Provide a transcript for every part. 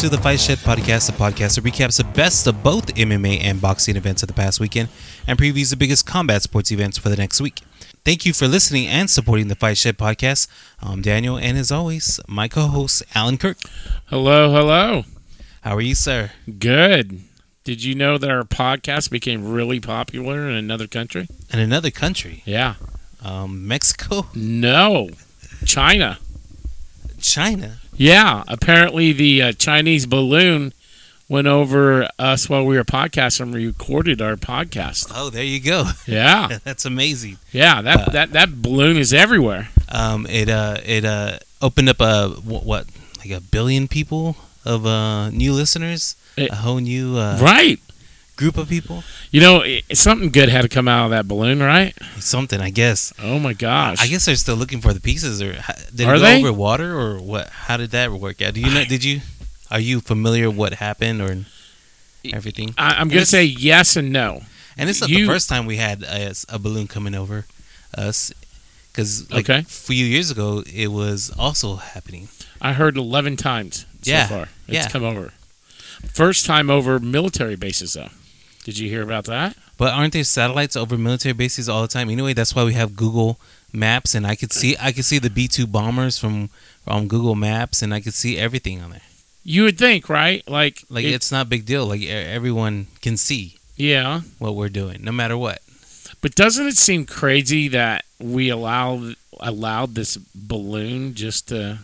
To the Fight Shed Podcast, the podcast that recaps the best of both MMA and boxing events of the past weekend and previews the biggest combat sports events for the next week. Thank you for listening and supporting the Fight Shed Podcast. I'm Daniel, and as always, my co host, Alan Kirk. Hello, hello. How are you, sir? Good. Did you know that our podcast became really popular in another country? In another country, Yeah. um, Mexico, No. China. China. Yeah. Apparently, the uh, Chinese balloon went over us while we were podcasting and recorded our podcast. Oh, there you go. Yeah. That's amazing. Yeah. That, that, that balloon is everywhere. Um, it uh, it uh, opened up a wh- what like a billion people of uh new listeners, It- a whole new uh, Right. Group of people. You know, i something good had to come out of that balloon, right? Something, I guess. Oh, my gosh. I guess they're still looking for the pieces, or did Are it go they? over water, or what? How did that work out? Do you know? Did you? Are you familiar what happened or everything? I, I'm going to say yes and no. And it's not you- the first time we had a, a balloon coming over us, because like Okay. a few years ago it was also happening. I heard 11 times so Yeah, far. It's yeah. come over. First time over military bases, though. Did you hear about that? But aren't there satellites over military bases all the time? Anyway, that's why we have Google Maps, and I could see I could see the B two bombers from from Google Maps, and I could see everything on there. You would think, right? Like, Like it- it's not a big deal. Like everyone can see yeah. what we're doing, no matter what. But doesn't it seem crazy that we allowed allowed this balloon just to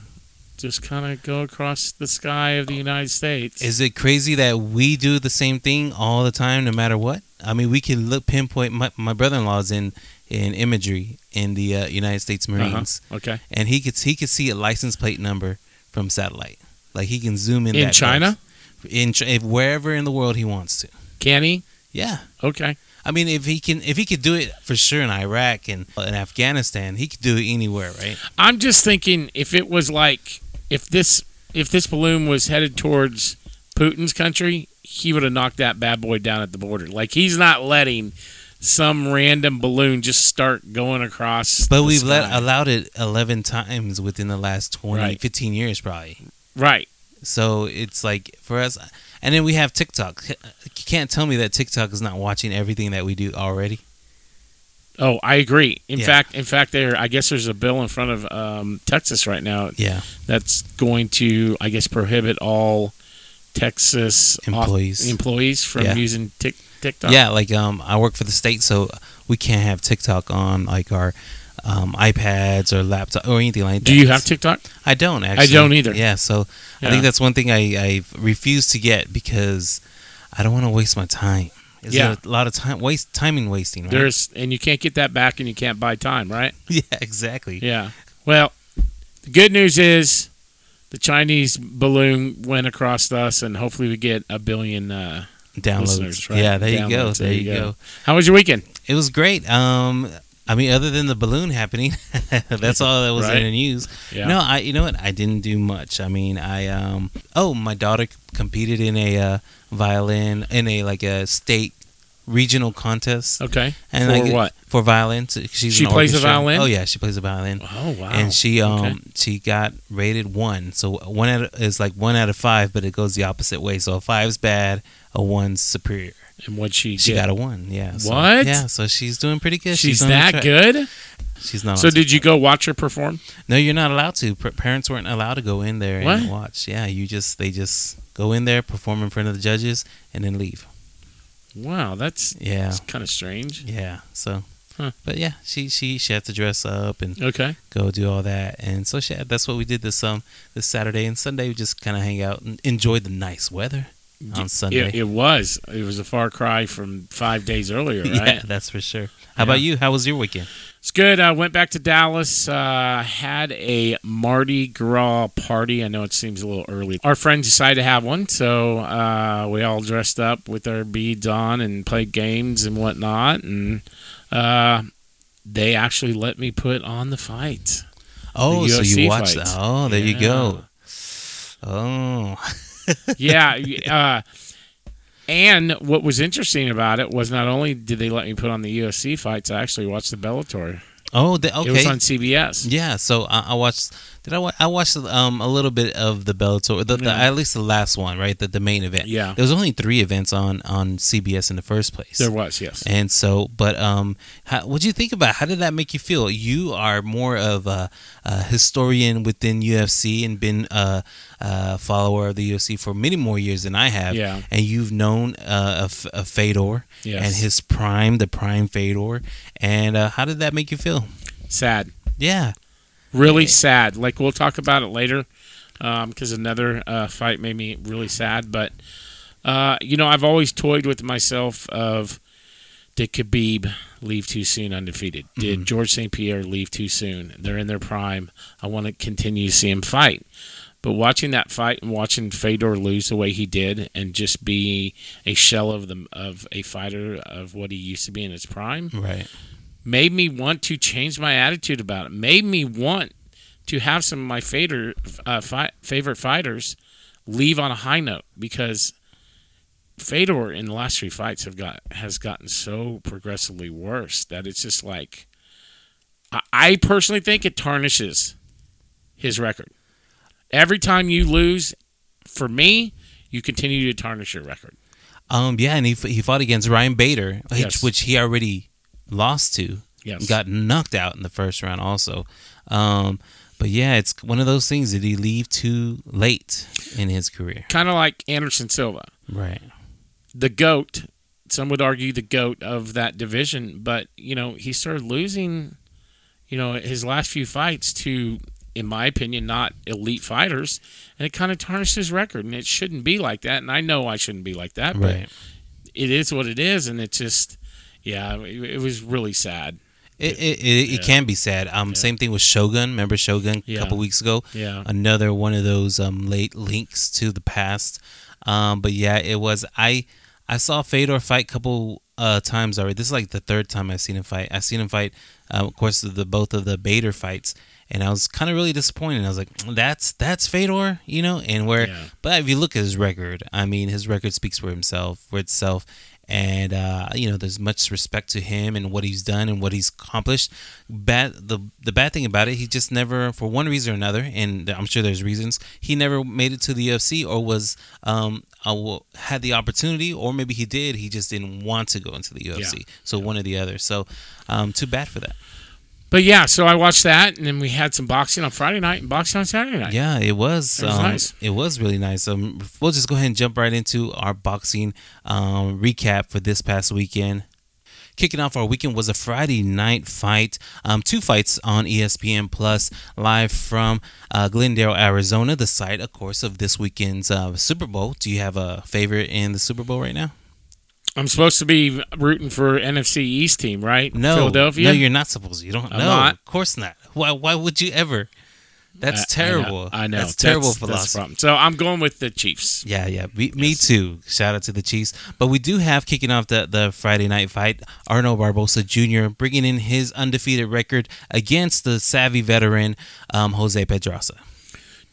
just kind of go across the sky of the United States? Is it crazy that we do the same thing all the time, no matter what? I mean, we can look pinpoint. My, my brother-in-law's in in imagery in the uh, United States Uh-huh. Marines, okay. and he could he could see a license plate number from satellite. Like he can zoom in In China? close. in wherever in the world he wants to. Can he? Yeah, Okay. I mean, if he can, if he could do it for sure in Iraq and in Afghanistan, he could do it anywhere, right? I'm just thinking if it was like if this if this balloon was headed towards Putin's country, he would have knocked that bad boy down at the border. Like he's not letting some random balloon just start going across. But we've let, allowed it 11 times within the last 20, Right. 15 years, probably. right. So it's like for us, and then we have TikTok. You can't tell me that TikTok is not watching everything that we do already. Oh, I agree. In Yeah. fact, in fact, there I guess there's a bill in front of um, Texas right now Yeah, that's going to I guess prohibit all Texas off- Employees. employees from Yeah. using Tik TikTok. yeah. Like um, I work for the state, so we can't have TikTok on like our um, iPads or laptop or anything like that. Do you have TikTok? I don't actually. I don't either. Yeah, so I think that's one thing I I refuse to get because I don't want to waste my time. Is Yeah. a lot of time waste timing wasting, right? There's and you can't get that back, and you can't buy time, right? yeah, exactly. Yeah. Well, the good news is the Chinese balloon went across us, and hopefully we get a billion uh, Downloads. Right? Yeah, there you go. Downloads. There, you go. How was your weekend? It was great. Um, I mean, other than the balloon happening, that's all that was Right. in the news. Yeah. No, I. You know what? I didn't do much. I mean, I um. Oh, my daughter competed in a uh, violin in a like a state regional contest. Okay. And For get- what? For violin. So She's She plays the orchestra. violin? Oh yeah, she plays the violin. Oh wow. And she um Okay. she got rated one. So one out of, is like one out of five, but it goes the opposite way. So a five's bad, a one's superior. and what she She get? got a one. Yeah. So, What? Yeah. So she's doing pretty good. She's, the that good. She's not. So did you go watch her perform? No, you're not allowed to. Parents weren't allowed to go in there and watch. Yeah, you just they just go in there, perform in front of the judges, and then leave. Wow, that's, Yeah, kind of strange. yeah. So, Huh. but yeah, she she she had to dress up and Okay. go do all that, and so she had, that's what we did this um this Saturday and Sunday. We just kind of hang out and enjoy the nice weather on Sunday. It, it was. It was a far cry from five days earlier, right? Yeah, that's for sure. How about you? How was your weekend? It's good. I went back to Dallas. Uh, had a Mardi Gras party. I know it seems a little early. Our friends decided to have one, so uh, we all dressed up with our beads on and played games and whatnot. And uh, they actually let me put on the fight. Oh, so UFC you watched that? Oh, there you go. Oh, yeah. And what was interesting about it was not only did they let me put on the UFC fights, I actually watched the Bellator. Oh, the, okay. It was on CBS. Yeah, so I, I watched Did I? Wa- I watched um a little bit of the Bellator, the, the, Yeah. at least the last one, right? The the main event. Yeah. There was only three events on on CBS in the first place. There was, yes. And so, but um, what do you think about? How did that make you feel? You are more of a, a historian within UFC and been a, a follower of the UFC for many more years than I have. Yeah. And you've known uh, of, of Fedor Yes. and his prime, the prime Fedor. And uh, how did that make you feel? Sad. Yeah. Really sad. Like we'll talk about it later, because another uh, fight made me really sad. But uh, you know, I've always toyed with myself of did Khabib leave too soon undefeated? Did George St. Pierre leave too soon? They're in their prime. I want to continue to see him fight. But watching that fight and watching Fedor lose the way he did, and just be a shell of the of a fighter of what he used to be in his prime, Right. made me want to change my attitude about it. Made me want to have some of my uh, fi- favorite fighters leave on a high note because Fedor in the last three fights have got has gotten so progressively worse that it's just like I, I personally think it tarnishes his record. Every time you lose, for me, you continue to tarnish your record. Um. Yeah, and he, he fought against Ryan Bader, which, Yes. which he already lost to. Yes. got knocked out in the first round also. Um, but yeah, it's one of those things. Did he leave too late in his career? kind of like Anderson Silva. Right. the goat. Some would argue the goat of that division, but you know he started losing, you know, his last few fights to, in my opinion, not elite fighters, and it kind of tarnished his record. And it shouldn't be like that. And I know I shouldn't be like that, but Right. it is what it is, and it just, yeah, it, it was really sad. It it, it, it can be sad. Um, Yeah. same thing with Shogun. Remember Shogun a Yeah. couple weeks ago? Yeah, Another one of those um late links to the past. Um, but yeah, it was. I I saw Fedor fight a couple uh times already. This is like the third time I've seen him fight. I've seen him fight, um, of course, the both of the Bader fights. And I was kind of really disappointed. I was like, "That's that's Fedor," you know. And where, Yeah. but if you look at his record, I mean, his record speaks for himself, for itself. And uh, you know, there's much respect to him and what he's done and what he's accomplished. Bad the the bad thing about it, he just never, for one reason or another, and I'm sure there's reasons, he never made it to the UFC or was um had the opportunity, or maybe he did, he just didn't want to go into the UFC. So one or the other. So um, too bad for that. But yeah, so I watched that, and then we had some boxing on Friday night and boxing on Saturday night. Yeah, it was. It was um, nice. It was really nice. Um, we'll just go ahead and jump right into our boxing um, recap for this past weekend. Kicking off our weekend was a Friday night fight. Um, two fights on ESPN Plus, live from uh, Glendale, Arizona, the site, of course, of this weekend's uh, Super Bowl. Do you have a favorite in the Super Bowl right now? I'm supposed to be rooting for NFC East team, right? No, Philadelphia. No, you're not supposed to. You don't. I'm no, not? of course not. Why? Why would you ever? That's I- terrible. I know. I know. That's terrible That's philosophy. problem. So I'm going with the Chiefs. Yeah, yeah. Me, me too. Shout out to the Chiefs. But we do have kicking off the, the Friday night fight Arnold Barboza Jr. bringing in his undefeated record against the savvy veteran um, Jose Pedraza.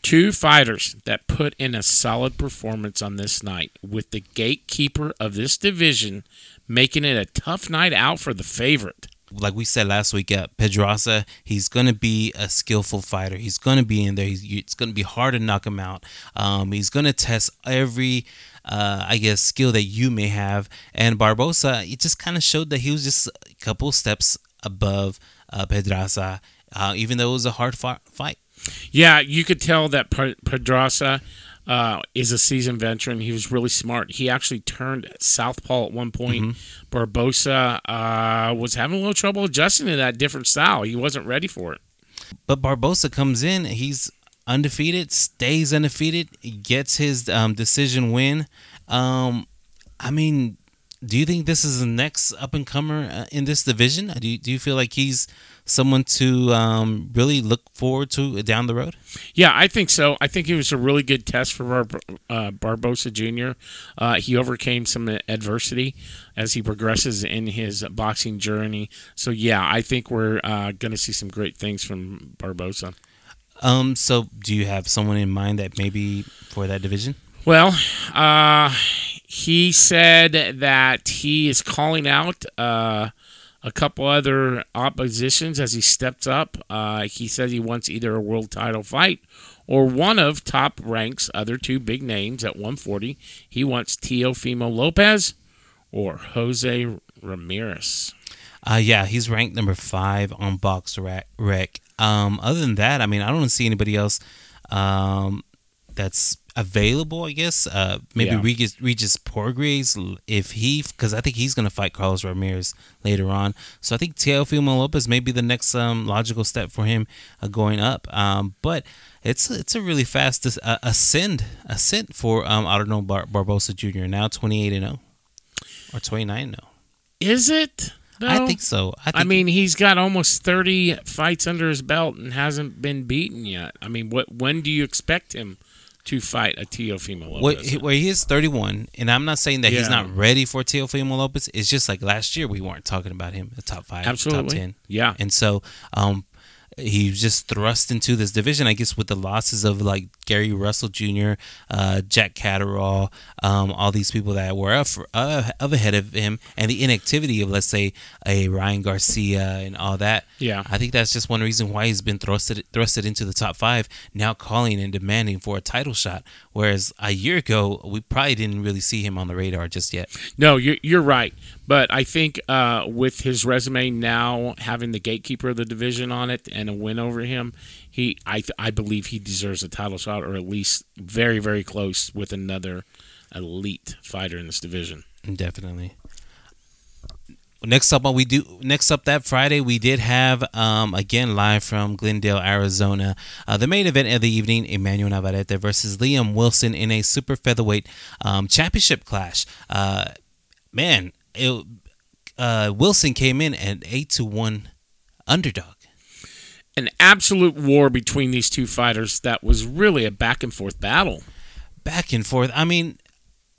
Two fighters that put in a solid performance on this night, with the gatekeeper of this division making it a tough night out for the favorite. Like we said last week, uh, Pedraza, he's going to be a skillful fighter. He's going to be in there. He's, it's going to be hard to knock him out. Um, he's going to test every, uh, I guess, skill that you may have. And Barboza, it just kind of showed that he was just a couple steps above uh, Pedraza, uh, even though it was a hard fi- fight. Yeah, you could tell that Pe- Pedraza uh, is a seasoned veteran. He was really smart. He actually turned southpaw at one point. Barboza uh, was having a little trouble adjusting to that different style. He wasn't ready for it. But Barboza comes in, he's undefeated, stays undefeated, gets his um, decision win. Um, I mean, do you think this is the next up and comer uh, in this division? Do you, do you feel like he's someone to um, really look forward to down the road? Yeah, I think so. I think it was a really good test for Bar- uh, Barboza Jr. Uh, he overcame some adversity as he progresses in his boxing journey. So, yeah, I think we're uh, going to see some great things from Barboza. Um, so do you have someone in mind that maybe for that division? Well, uh, he said that he is calling out uh, a couple other oppositions as he steps up. Uh, he says he wants either a world title fight or one of top ranks other two big names at 140. He wants Teofimo Lopez or Jose Ramirez. Uh, yeah, he's ranked number five on Box Rec. Um, other than that, I mean, I don't see anybody else um, that's available. I guess uh, maybe Yeah. Regis, Regis if he because I think he's gonna fight Carlos Ramirez later on. So I think Teofimo Lopez may be the next um, logical step for him uh, going up. Um, but it's it's a really fast uh, ascend ascent for um, Arno Bar- Barboza Jr. Now twenty eight and zero or twenty nine and zero. Is it? I think so. I, think I mean, he's got almost 30 fights under his belt and hasn't been beaten yet. I mean, what? When do you expect him to fight a Teofimo Lopez? What, he- where he is 31, and I'm not saying that he's not ready for Teofimo Lopez. It's just like last year we weren't talking about him, the top five, Absolutely. top 10. Yeah. And so um, he was just thrust into this division, I guess, with the losses of like Gary Russell Jr., uh, Jack Catterall, um, all these people that were up, for, uh, up ahead of him, and the inactivity of, let's say, a Ryan Garcia and all that. Yeah. I think that's just one reason why he's been thrusted thrusted into the top five, now calling and demanding for a title shot. Whereas a year ago, we probably didn't really see him on the radar just yet. No, you're, you're right. But I think uh, with his resume now having the gatekeeper of the division on it and a win over him, he I th- I believe he deserves a title shot or at least very very close with another elite fighter in this division. Definitely. Next up, we do next up that Friday, we did have um, again live from Glendale, Arizona, uh, the main event of the evening: Emmanuel Navarrete versus Liam Wilson in a super featherweight um, championship clash. Uh, man, it, uh, Wilson came in at eight to one underdog. An absolute war between these two fighters that was really a back and forth battle. back and forth. I mean,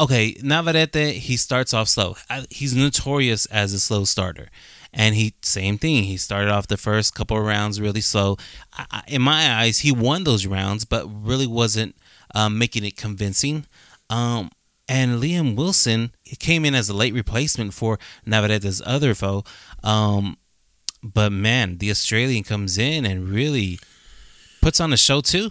okay, Navarrete, he starts off slow. He's notorious as a slow starter. And he, same thing. He started off the first couple of rounds really slow. I, I- in my eyes, he won those rounds, but really wasn't um, making it convincing. Um, and Liam Wilson came in as a late replacement for Navarrete's other foe. Um, but man, the Australian comes in and really puts on a show too.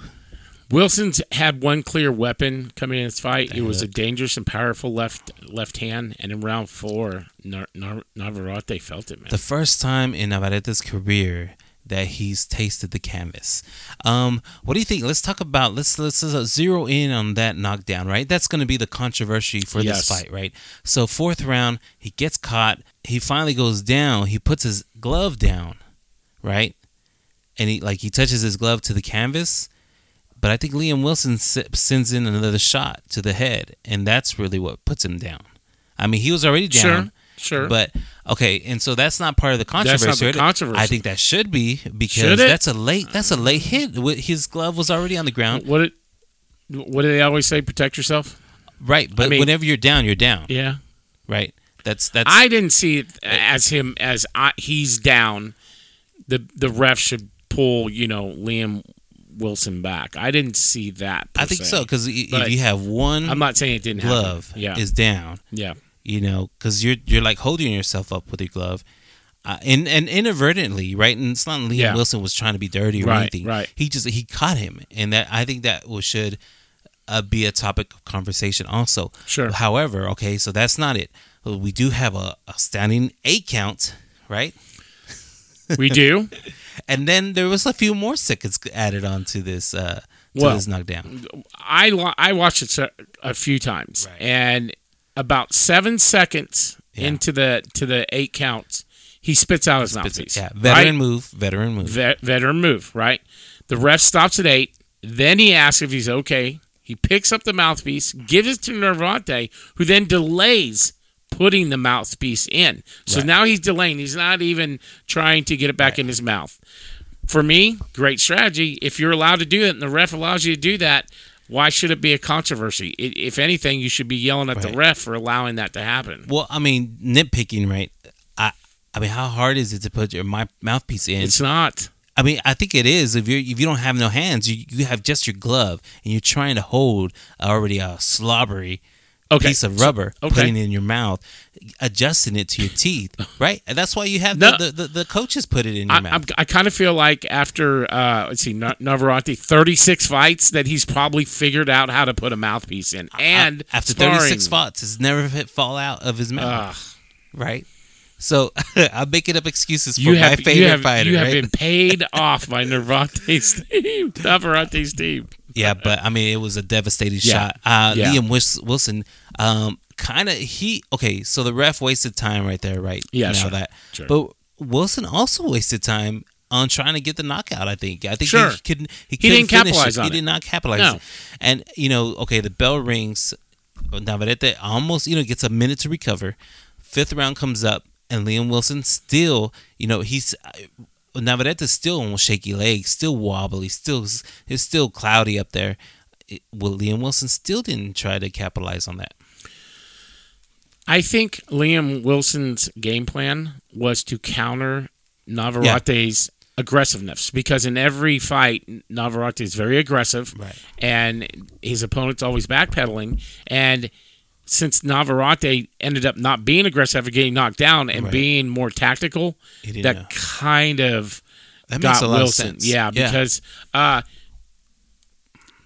Wilson's had one clear weapon coming in this fight. It was a dangerous and powerful left left hand, and in round four, Nar- Nar- Navarrete felt it, man. the first time in Navarrete's career that he's tasted the canvas. Um, what do you think? Let's talk about let's let's uh, zero in on that knockdown, right? That's going to be the controversy for Yes. this fight, right? So fourth round, he gets caught. He finally goes down. He puts his glove down, right? And he like he touches his glove to the canvas. But I think Liam Wilson s- sends in another shot to the head, and that's really what puts him down. I mean, he was already down. Sure, sure. But okay, and so that's not part of the That's controversy. not the controversy. I think that should be because Should that's a late that's a late hit. His glove was already on the ground, what it, what do they always say? Protect yourself. right? But mean- whenever you're down, you're down, Yeah, right? That's that's I didn't see it as him as I, he's down. The the ref should pull you know Liam Wilson back. I didn't see that. I think se. so because if you have one I'm not saying it didn't glove happen. Yeah, is down, yeah, you know, because you're you're like holding yourself up with your glove. Uh, and and inadvertently, right? And it's not Liam Yeah. Wilson was trying to be dirty or Right, anything. right. He just he caught him, and that I think that was, should uh, be a topic of conversation also. Sure. However, okay, so that's not it. We do have a, a standing eight count, right? we do. And then there was a few more seconds added on to this uh, to Well, this knockdown. I I watched it a few times, Right. and about seven seconds Yeah. into the to the eight counts, he spits out his mouthpiece. yeah, veteran right? move, veteran move. Vet, veteran move, right? The ref stops at eight. Then he asks if he's okay. He picks up the mouthpiece, gives it to Navarrete, who then delays putting the mouthpiece in. So Right. now he's delaying. He's not even trying to get it back in his mouth. For me, great strategy. If you're allowed to do it and the ref allows you to do that, why should it be a controversy? If anything, you should be yelling at Right. the ref for allowing that to happen. Well, I mean, nitpicking, right? I I mean, how hard is it to put your my mouthpiece in? It's not. I mean, I think it is. If you if you don't have no hands, you, you have just your glove, and you're trying to hold already a slobbery Okay, piece of so- rubber, okay. putting it in your mouth, adjusting it to your teeth, right? And that's why you have No. the, the, the coaches put it in your I, mouth. I'm, I kind of feel like after uh, let's see, Na- Navarrete, 36 fights, that he's probably figured out how to put a mouthpiece in. And after sparring. 36 fights, it's never hit fall out of his mouth, Ugh. right? So I'm making up excuses for you my have favorite you have, fighter, you have right? been paid off by Navarrete's team. Navarrete's team. yeah, but I mean, it was a devastating Yeah. shot. Uh, Yeah. Liam Wilson, um, kind of he okay. So the ref wasted time right there, right? Yeah, now sure. that, Sure. but Wilson also wasted time on trying to get the knockout. I think. I think Sure. he couldn't. He, He couldn't didn't capitalize it. on He it. did not capitalize. No. it. And you know, okay, the bell rings. Navarrete almost you know gets a minute to recover. Fifth round comes up, and Liam Wilson still, you know, he's. Navarrete's still on shaky legs, still wobbly, still it's still cloudy up there. Well, Liam Wilson still didn't try to capitalize on that. I think Liam Wilson's game plan was to counter Navarrete's aggressiveness because in every fight, Navarrete is very aggressive, Right. and his opponent's always backpedaling. And since Navarrete ended up not being aggressive after getting knocked down and Right. being more tactical, that know. kind of That makes got a lot Wilson. of sense. Yeah, because uh,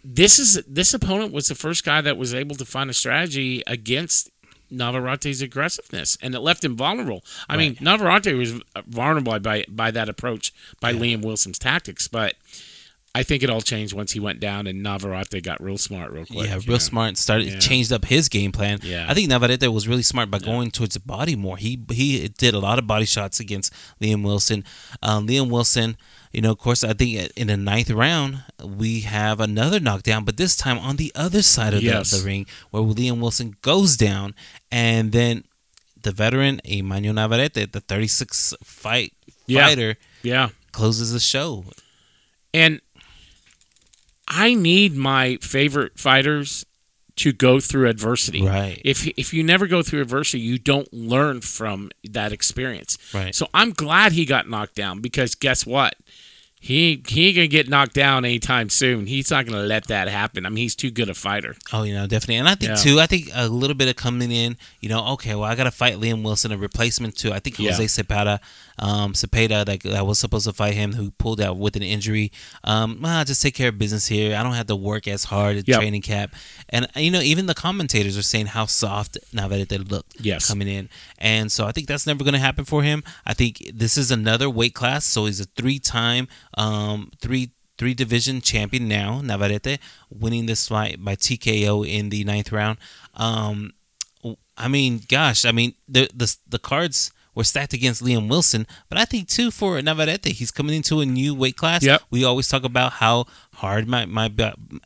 this is this opponent was the first guy that was able to find a strategy against Navarrete's aggressiveness, and it left him vulnerable. I mean, Navarrete was vulnerable by by that approach by Liam Wilson's tactics, but. I think it all changed once he went down and Navarrete got real smart real quick. yeah, real know? smart. Started Yeah. changed up his game plan. Yeah. I think Navarrete was really smart by going towards the body more. He he did a lot of body shots against Liam Wilson. Um, Liam Wilson, you know, of course, I think in the ninth round we have another knockdown, but this time on the other side of Yes. the, the ring, where Liam Wilson goes down, and then the veteran Emmanuel Navarrete, the 36 fight Yeah. fighter, Yeah. closes the show. And I need my favorite fighters to go through adversity. Right. If if you never go through adversity, you don't learn from that experience. Right. So I'm glad he got knocked down because guess what? He he gonna get knocked down anytime soon. He's not gonna let that happen. I mean, he's too good a fighter. Oh, you know, definitely. And I think Yeah. too, I think a little bit of coming in, you know, okay, well, I got to fight Liam Wilson, a replacement too. I think Yeah. Jose Cepeda, um, Cepeda that, that was supposed to fight him, who pulled out with an injury. Um, well, I'll just take care of business here. I don't have to work as hard at Yep. training camp. And, you know, even the commentators are saying how soft Navarrete looked Yes. coming in. And so I think that's never going to happen for him. I think this is another weight class. So he's a three time, um, three three division champion now, Navarrete, winning this fight by TKO in the ninth round. Um, I mean, gosh, I mean the the the cards were stacked against Liam Wilson, but I think too for Navarrete, he's coming into a new weight class. Yep. We always talk about how hard might might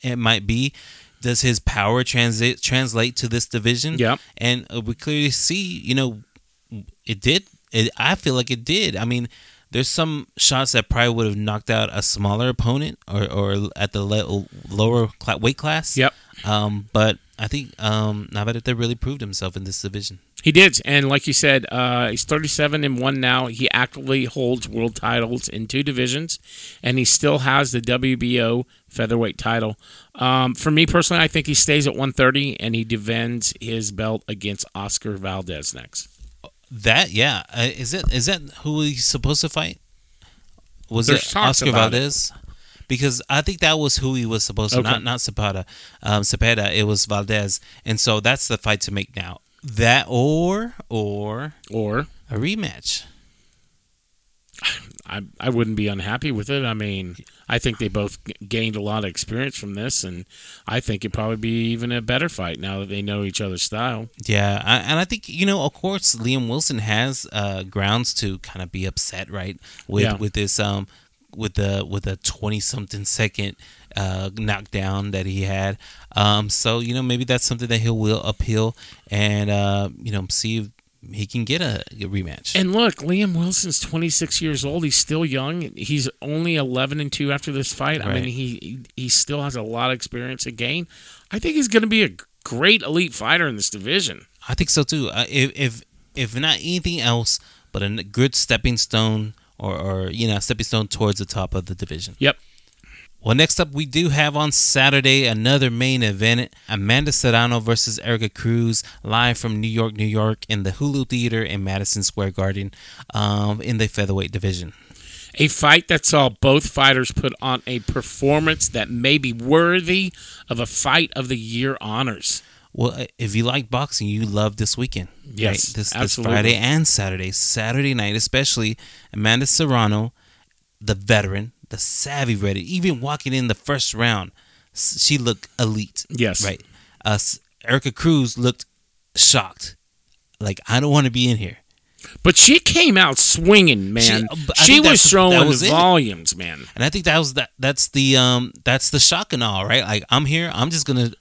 it might be. Does his power translate translate to this division? Yep. And uh, we clearly see, you know, it did. It, I feel like it did. I mean, there's some shots that probably would have knocked out a smaller opponent or, or at the le- lower cla- weight class. Yep. Um, but I think um, Navarrete really proved himself in this division. He did, and like you said, uh, he's 37 and one now. He actively holds world titles in two divisions, and he still has the WBO featherweight title. Um, for me personally, I think he stays at 130, and he defends his belt against Oscar Valdez next. That yeah, uh, is it is that who he's supposed to fight? Was There's it Oscar about it. Valdez? Because I think that was who he was supposed to Okay. not not Zapata, um, Cepeda. It was Valdez, and so that's the fight to make now. That or or Or a rematch. I, I wouldn't be unhappy with it. I mean, I think they both g- gained a lot of experience from this, and I think it'd probably be even a better fight now that they know each other's style. Yeah, I, and I think you know, of course, Liam Wilson has uh, grounds to kind of be upset, right? With Yeah. with this um with the with a twenty something second uh, knockdown that he had. Um, so you know, maybe that's something that he will appeal and uh, you know see if he can get a, a rematch. And look, Liam Wilson's 26 years old. He's still young. He's only 11 and 2 after this fight. I mean, he he still has a lot of experience to gain. I think he's going to be a great elite fighter in this division. I think so too. Uh, if if if not anything else, but a good stepping stone or or you know stepping stone towards the top of the division. Yep. Well, next up, we do have on Saturday another main event Amanda Serrano versus Erika Cruz, live from New York, New York, in the Hulu Theater in Madison Square Garden um, in the featherweight division. A fight that saw both fighters put on a performance that may be worthy of a Fight of the Year honors. Well, if you like boxing, you love this weekend. Yes, right? this, this. Friday and Saturday. Saturday night, especially Amanda Serrano, the veteran, the savvy ready. Even walking in the first round, she looked elite. Yes. Right. Uh, Erika Cruz looked shocked. Like I don't want to be in here. But she came out swinging, man. She- She, uh, I think was throwing was it. volumes, man. And I think that was that. That's the um. That's the shock and all. Right. Like I'm here. I'm just gonna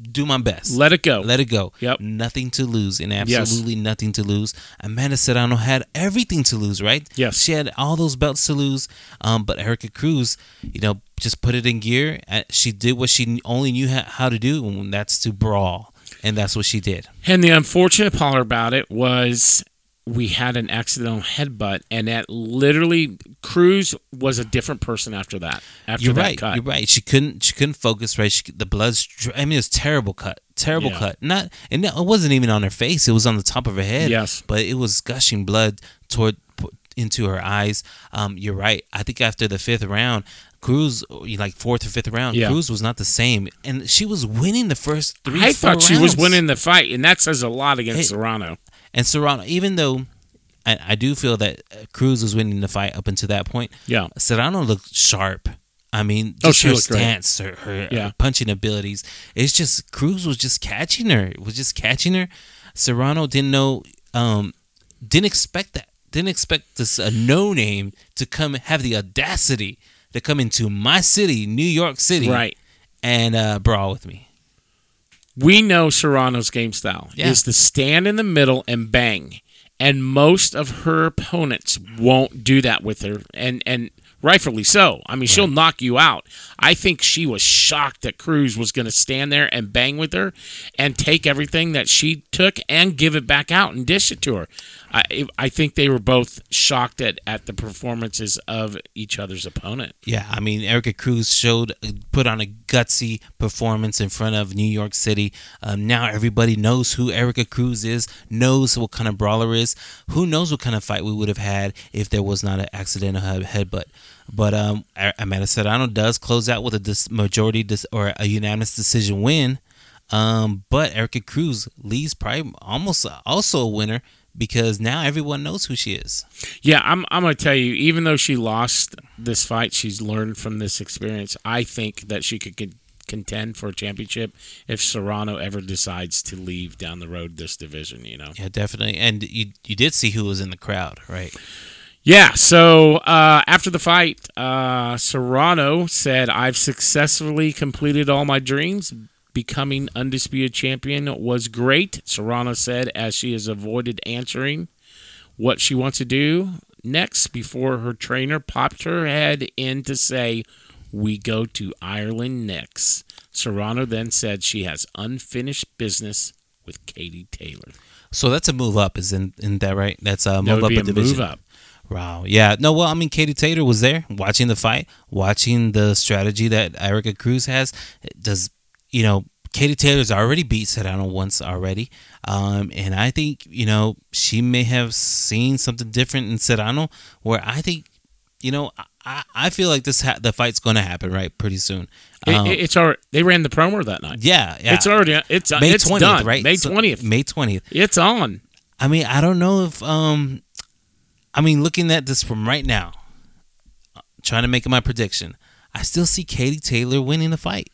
do my best. Let it go. Let it go. Yep. Nothing to lose and Yes. absolutely nothing to lose. Amanda Serrano had everything to lose, right? Yes. She had all those belts to lose. Um, but Erika Cruz, you know, just put it in gear. Uh, She did what she only knew how to do, and that's to brawl. And that's what she did. And the unfortunate part about it was we had an accidental headbutt, and that literally Cruz was a different person after that. After You're that right. cut, You're right. She couldn't. She couldn't focus. Right. She, the blood's. I mean, it's terrible cut. Terrible Yeah. cut. Not. And it wasn't even on her face. It was on the top of her head. Yes. But it was gushing blood toward into her eyes. Um, you're right. I think after the fifth round, Cruz, like fourth or fifth round, Yeah. Cruz was not the same, and she was winning the first three. I thought she was winning the fight, and that says a lot against Serrano. And Serrano, even though I, I do feel that uh, Cruz was winning the fight up until that point, Yeah. Serrano looked sharp. I mean, Oh, just she her stance, her, her Yeah. punching abilities. It's just Cruz was just catching her. Was just catching her. Serrano didn't know, um, didn't expect that. Didn't expect this a no name to come have the audacity to come into my city, New York City, Right. and uh, brawl with me. We know Serrano's game style Yeah. is to stand in the middle and bang. And most of her opponents won't do that with her. And and rightfully so. I mean, she'll knock you out. I think she was shocked that Cruz was going to stand there and bang with her and take everything that she took and give it back out and dish it to her. I I think they were both shocked at, at the performances of each other's opponent. Yeah, I mean, Erika Cruz showed, put on a gutsy performance in front of New York City. Um, now everybody knows who Erika Cruz is, knows what kind of brawler is. Who knows what kind of fight we would have had if there was not an accidental headbutt. But um, Amanda Serrano does close out with a dis- majority dis- or a unanimous decision win. Um, but Erika Cruz leaves probably almost also a winner because now everyone knows who she is. Yeah, I'm. I'm gonna tell you. Even though she lost this fight, she's learned from this experience. I think that she could con- contend for a championship if Serrano ever decides to leave down the road this division. You know. Yeah, definitely. And you you did see who was in the crowd, right? Yeah. So uh, after the fight, uh, Serrano said, "I've successfully completed all my dreams." Becoming undisputed champion was great, Serrano said as she has avoided answering what she wants to do next before her trainer popped her head in to say, We go to Ireland next. Serrano then said she has unfinished business with Katie Taylor. So that's a move up, isn't, isn't that right? That's a That move would up be a a division. move up. Wow. Yeah. No. Well, I mean, Katie Taylor was there watching the fight, watching the strategy that Erika Cruz has. Does you know? Katie Taylor's already beat Serrano once already, um, and I think you know she may have seen something different in Serrano. Where I think, you know, I, I feel like this ha- the fight's going to happen right pretty soon. Um, it- it's already, they ran the promo that night. yeah, yeah. It's already it's May it's 20th, done. right? May So- twentieth. May twentieth. it's on. I mean, I don't know if um I mean looking at this from right now, trying to make my prediction, I still see Katie Taylor winning the fight.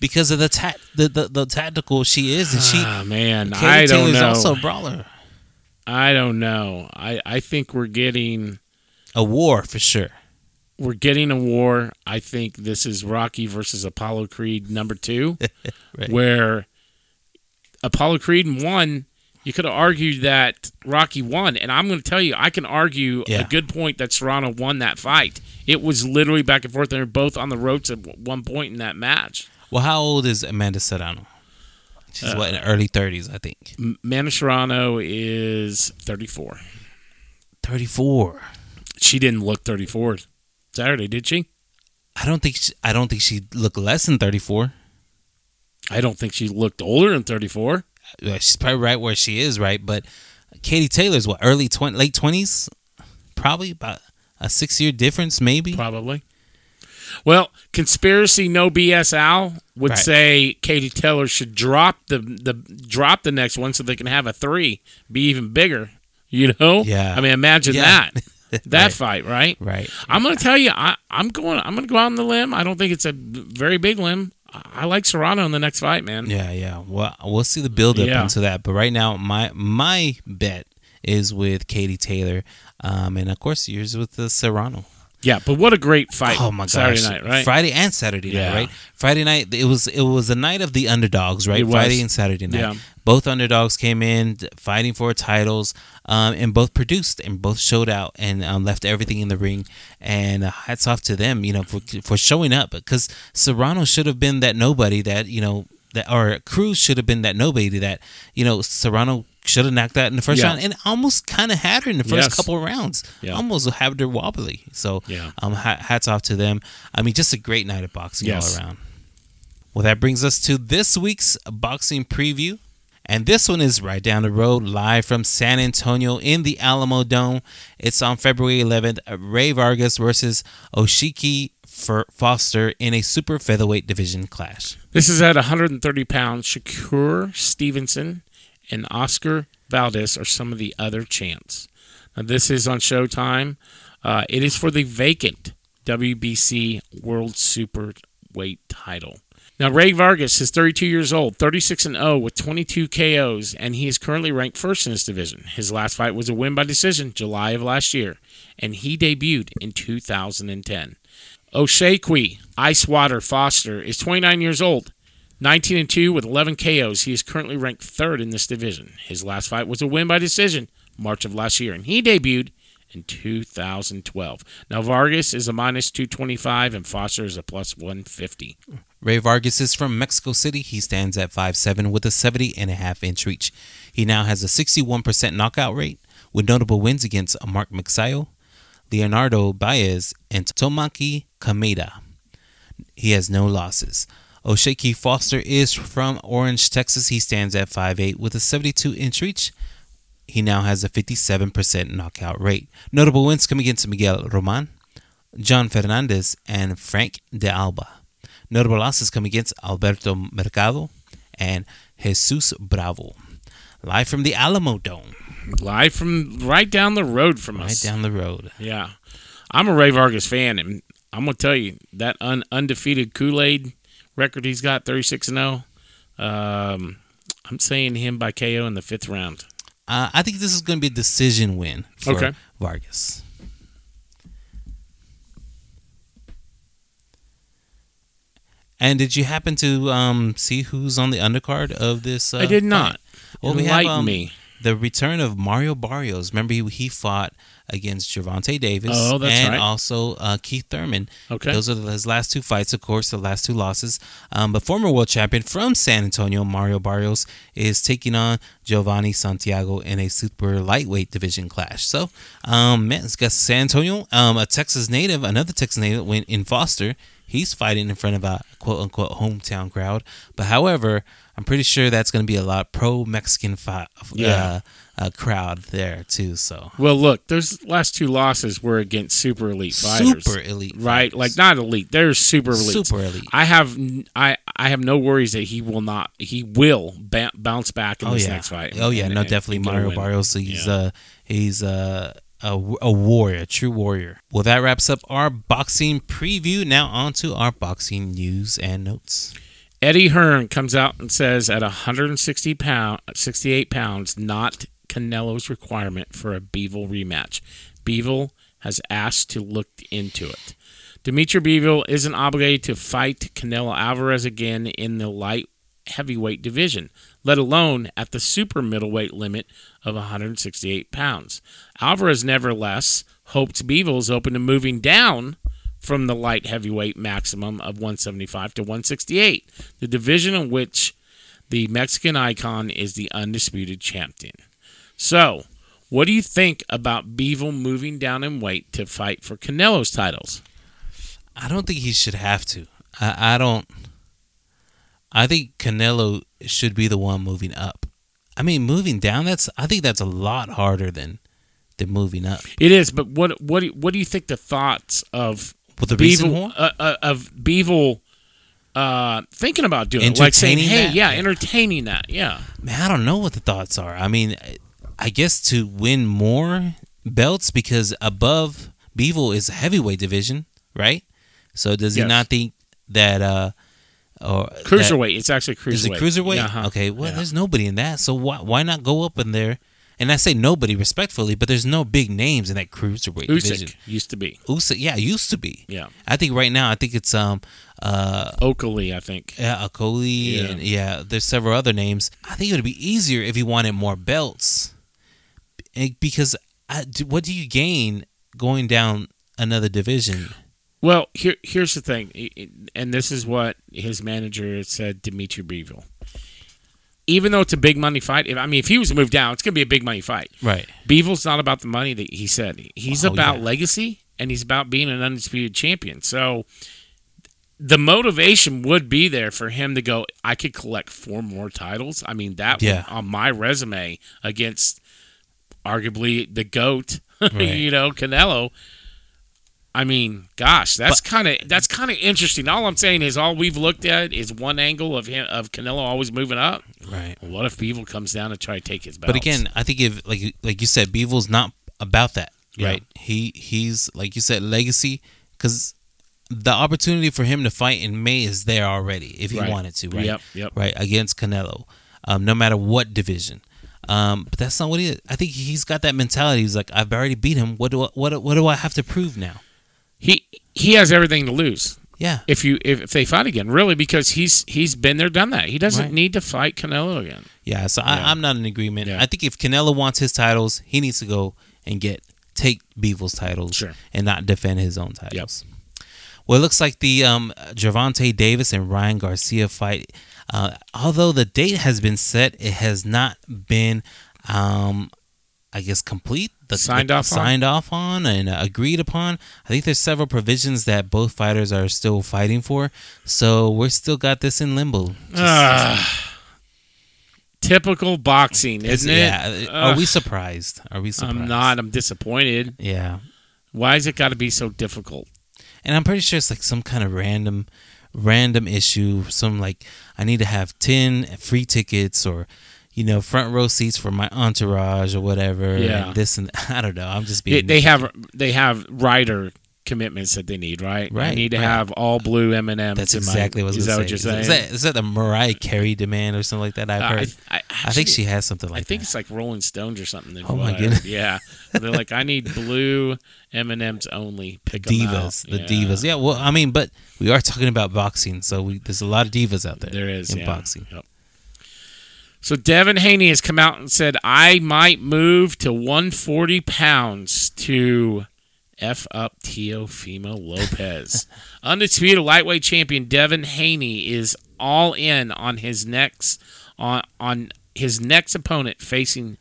Because of the ta- the, the the tactical she is and she Ah man, Katie I don't Taylor's know. also a brawler. I don't know. I I think we're getting A war for sure. we're getting a war. I think this is Rocky versus Apollo Creed number two, Right. where Apollo Creed won. You could have argued that Rocky won, and I'm going to tell you, I can argue Yeah. a good point that Serrano won that fight. It was literally back and forth. and They were both on the ropes at one point in that match. Well, how old is Amanda Serrano? She's what in Uh, her early thirties, I think. Manny Serrano is 34. Thirty four. She didn't look 34 Saturday, did she? I don't think she, I don't think she looked less than 34. I don't think she looked older than 34. Uh, She's probably right where she is, right? But Katie Taylor's what early 20, late 20s, probably about a six year difference, maybe. Probably. Well, conspiracy no BS Al would Right. say Katie Taylor should drop the the drop the next one so they can have a three, be even bigger. You know? Yeah. I mean, imagine Yeah. that that Right. fight, right? Right. I'm going to tell you, I, I'm going. I'm to go out on the limb. I don't think it's a very big limb. I I like Serrano in the next fight, man. Yeah, yeah. Well, we'll see the build up Yeah. into that. But right now, my my bet is with Katie Taylor, um, and of course yours with the Serrano. Yeah, but what a great fight! Oh my gosh! Saturday night, right? Friday and Saturday Yeah. night, right? Friday night it was it was the night of the underdogs, right? It was. Friday and Saturday night. Yeah. Both underdogs came in fighting for titles, um, and both produced and both showed out and um, left everything in the ring. And uh, hats off to them, you know, for for showing up because Serrano should have been that nobody that you know that or Cruz should have been that nobody that you know Serrano. Should have knocked that in the first Yeah. round and almost kind of had her in the first Yes. couple of rounds. Yeah. Almost had her wobbly. So Yeah. um, hats off to them. I mean, just a great night of boxing Yes. all around. Well, that brings us to this week's boxing preview. And this one is right down the road, live from San Antonio in the Alamodome. It's on February 11th. Rey Vargas versus O'Shaquie Foster in a super featherweight division clash. This is at 130 pounds. Shakur Stevenson and Oscar Valdez are some of the other champs. Now, this is on Showtime. Uh, it is for the vacant WBC World Superweight title. Now, Rey Vargas is 32 years old, 36 and 0 with 22 KOs, and he is currently ranked first in this division. His last fight was a win by decision, July of last year, and he debuted in 2010. O'Shaquie Icewater Foster is 29 years old, 19 and 2 with 11 KOs. He is currently ranked third in this division. His last fight was a win by decision, March of last year, and he debuted in 2012. Now Vargas is a minus 225 and Foster is a plus 150. Rey Vargas is from Mexico City. He stands at 5'7 with a 70 and a half inch reach. He now has a 61% knockout rate with notable wins against Mark Magsayo, Leonardo Baez, and Tomoki Kameda. He has no losses. O'Shaquie Foster is from Orange, Texas. He stands at 5'8 with a 72 inch reach. He now has a 57% knockout rate. Notable wins come against Miguel Roman, Jon Fernandez, and Frank de Alba. Notable losses come against Alberto Mercado and Jesus Bravo. Live from the Alamodome, Live from right down the road from right us. Right down the road. Yeah. I'm a Rey Vargas fan, and I'm going to tell you that un- undefeated Kool Aid record he's got, 36 and 0. Um, I'm saying him by KO in the fifth round. Uh, I think this is going to be a decision win for Okay. Vargas. And did you happen to um, see who's on the undercard of this? Uh, I did not. fight? Well, we have Enlighten um, me. the return of Mario Barrios. Remember, he, he fought against Gervonta Davis Oh, that's and right. also uh, Keith Thurman. Okay. Those are his last two fights, of course, the last two losses. Um, but former world champion from San Antonio, Mario Barrios, is taking on Jovanie Santiago in a super lightweight division clash. So, um, man, it's got San Antonio, um, a Texas native, another Texas native went in Foster. He's fighting in front of a quote unquote hometown crowd. But however, I'm pretty sure that's going to be a lot pro Mexican fi- Yeah. Uh, uh, crowd there too. So Well, look, those last two losses were against super elite fighters. super elite, Right, fighters. like not elite. They're super elite. super elite. I have I I have no worries that he will not. He will ba- bounce back in oh this yeah. next fight. Oh yeah, and- no, and- definitely and Mario. Barrios. He's Yeah. uh he's uh, a a warrior, a true warrior. Well, that wraps up our boxing preview. Now on to our boxing news and notes. Eddie Hearn comes out and says at 160 pound, 68 pounds, not Canelo's requirement for a Bivol rematch. Bivol has asked to look into it. Dmitry Bivol isn't obligated to fight Canelo Alvarez again in the light heavyweight division, let alone at the super middleweight limit of 168 pounds. Alvarez, nevertheless, hopes Bivol is open to moving down from the light heavyweight maximum of 175 to 168, the division in which the Mexican icon is the undisputed champion. So, what do you think about Bivol moving down in weight to fight for Canelo's titles? I don't think he should have to. I, I don't. I think Canelo should be the one moving up. I mean, moving down. That's I think that's a lot harder than than moving up. It is, but what what do, what do you think the thoughts of With the Bivol, uh, uh, of Bivol uh, thinking about doing it? like saying, "Hey, that? Yeah. entertaining that, yeah." Man, I don't know what the thoughts are. I mean, I guess to win more belts because above Bivol is a heavyweight division, right? So does he Yes. not think that uh or that- Cruiserweight. it's actually cruiserweight. Is it cruiserweight? Uh-huh. Okay, well, Yeah. there's nobody in that, so why why not go up in there? And I say nobody respectfully, but there's no big names in that cruiserweight division. Used to be. Usyk, yeah, used to be. Yeah, I think right now, I think it's um uh Okolie, I think. yeah, Okolie Yeah. and yeah, there's several other names. I think it would be easier if he wanted more belts, Because uh, I, what do you gain going down another division? Well, here here's the thing, and this is what his manager said, Dmitry Bivol. Even though it's a big money fight, if, I mean, if he was to move down, it's going to be a big money fight. Right. Bivol's not about the money that he said. He's Oh, about yeah. legacy and he's about being an undisputed champion. So the motivation would be there for him to go, I could collect four more titles. I mean, that Yeah. on my resume against arguably the GOAT, Right. you know, Canelo. I mean, gosh, that's kind of that's kind of interesting. All I'm saying is, all we've looked at is one angle of him of Canelo always moving up. Right. What if Bivol comes down and try to take his belts? But again, I think if like like you said, Bivol's not about that, Yeah. right? He he's like you said, legacy because the opportunity for him to fight in May is there already if he Right. wanted to, right? Yep, yep. Right against Canelo, um, no matter what division. Um, but that's not what he is. I think he's got that mentality. He's like, I've already beat him. What do I, what what do I have to prove now? he he has everything to lose. Yeah, if you if, if they fight again, really, because he's he's been there, done that. He doesn't Right. need to fight Canelo again. yeah. So Yeah. I, I'm not in agreement. Yeah. I think if Canelo wants his titles, he needs to go and get take Bivol's titles Sure. and not defend his own titles. Well, it looks like the um, Gervonta Davis and Ryan Garcia fight, uh, although the date has been set, it has not been, um, I guess, complete. The, Signed the- off on? signed off on and uh, agreed upon. I think there's several provisions that both fighters are still fighting for, so we're still got this in limbo. Just- Ah, typical boxing, isn't it? yeah. Are we surprised? Are we surprised? I'm not. I'm disappointed. Yeah. Why has it got to be so difficult? and I'm pretty sure it's like some kind of random, random issue. Some like I need to have ten free tickets or, you know, front row seats for my entourage or whatever. Yeah. and this and I don't know. I'm just They, being. they have they have rider commitments that they need, right? Right, need to right. have all blue M and M's. That's in my- exactly what I was Is that what you're saying? Is that, is that the Mariah Carey demand or something like that? I've Uh, heard. I, I, I think she has something like I think that. it's like Rolling Stones or something. Oh my I heard. goodness. Yeah, they're like, I need blue M and M's only. Pick out. divas, the Yeah. divas. Yeah, well, I mean, but we are talking about boxing, so we, there's a lot of divas out there. There is in yeah. boxing. Yep. So Devin Haney has come out and said, "I might move to 140 pounds to f up Teofimo Lopez." Undisputed lightweight champion Devin Haney is all in on his next on on his next opponent facing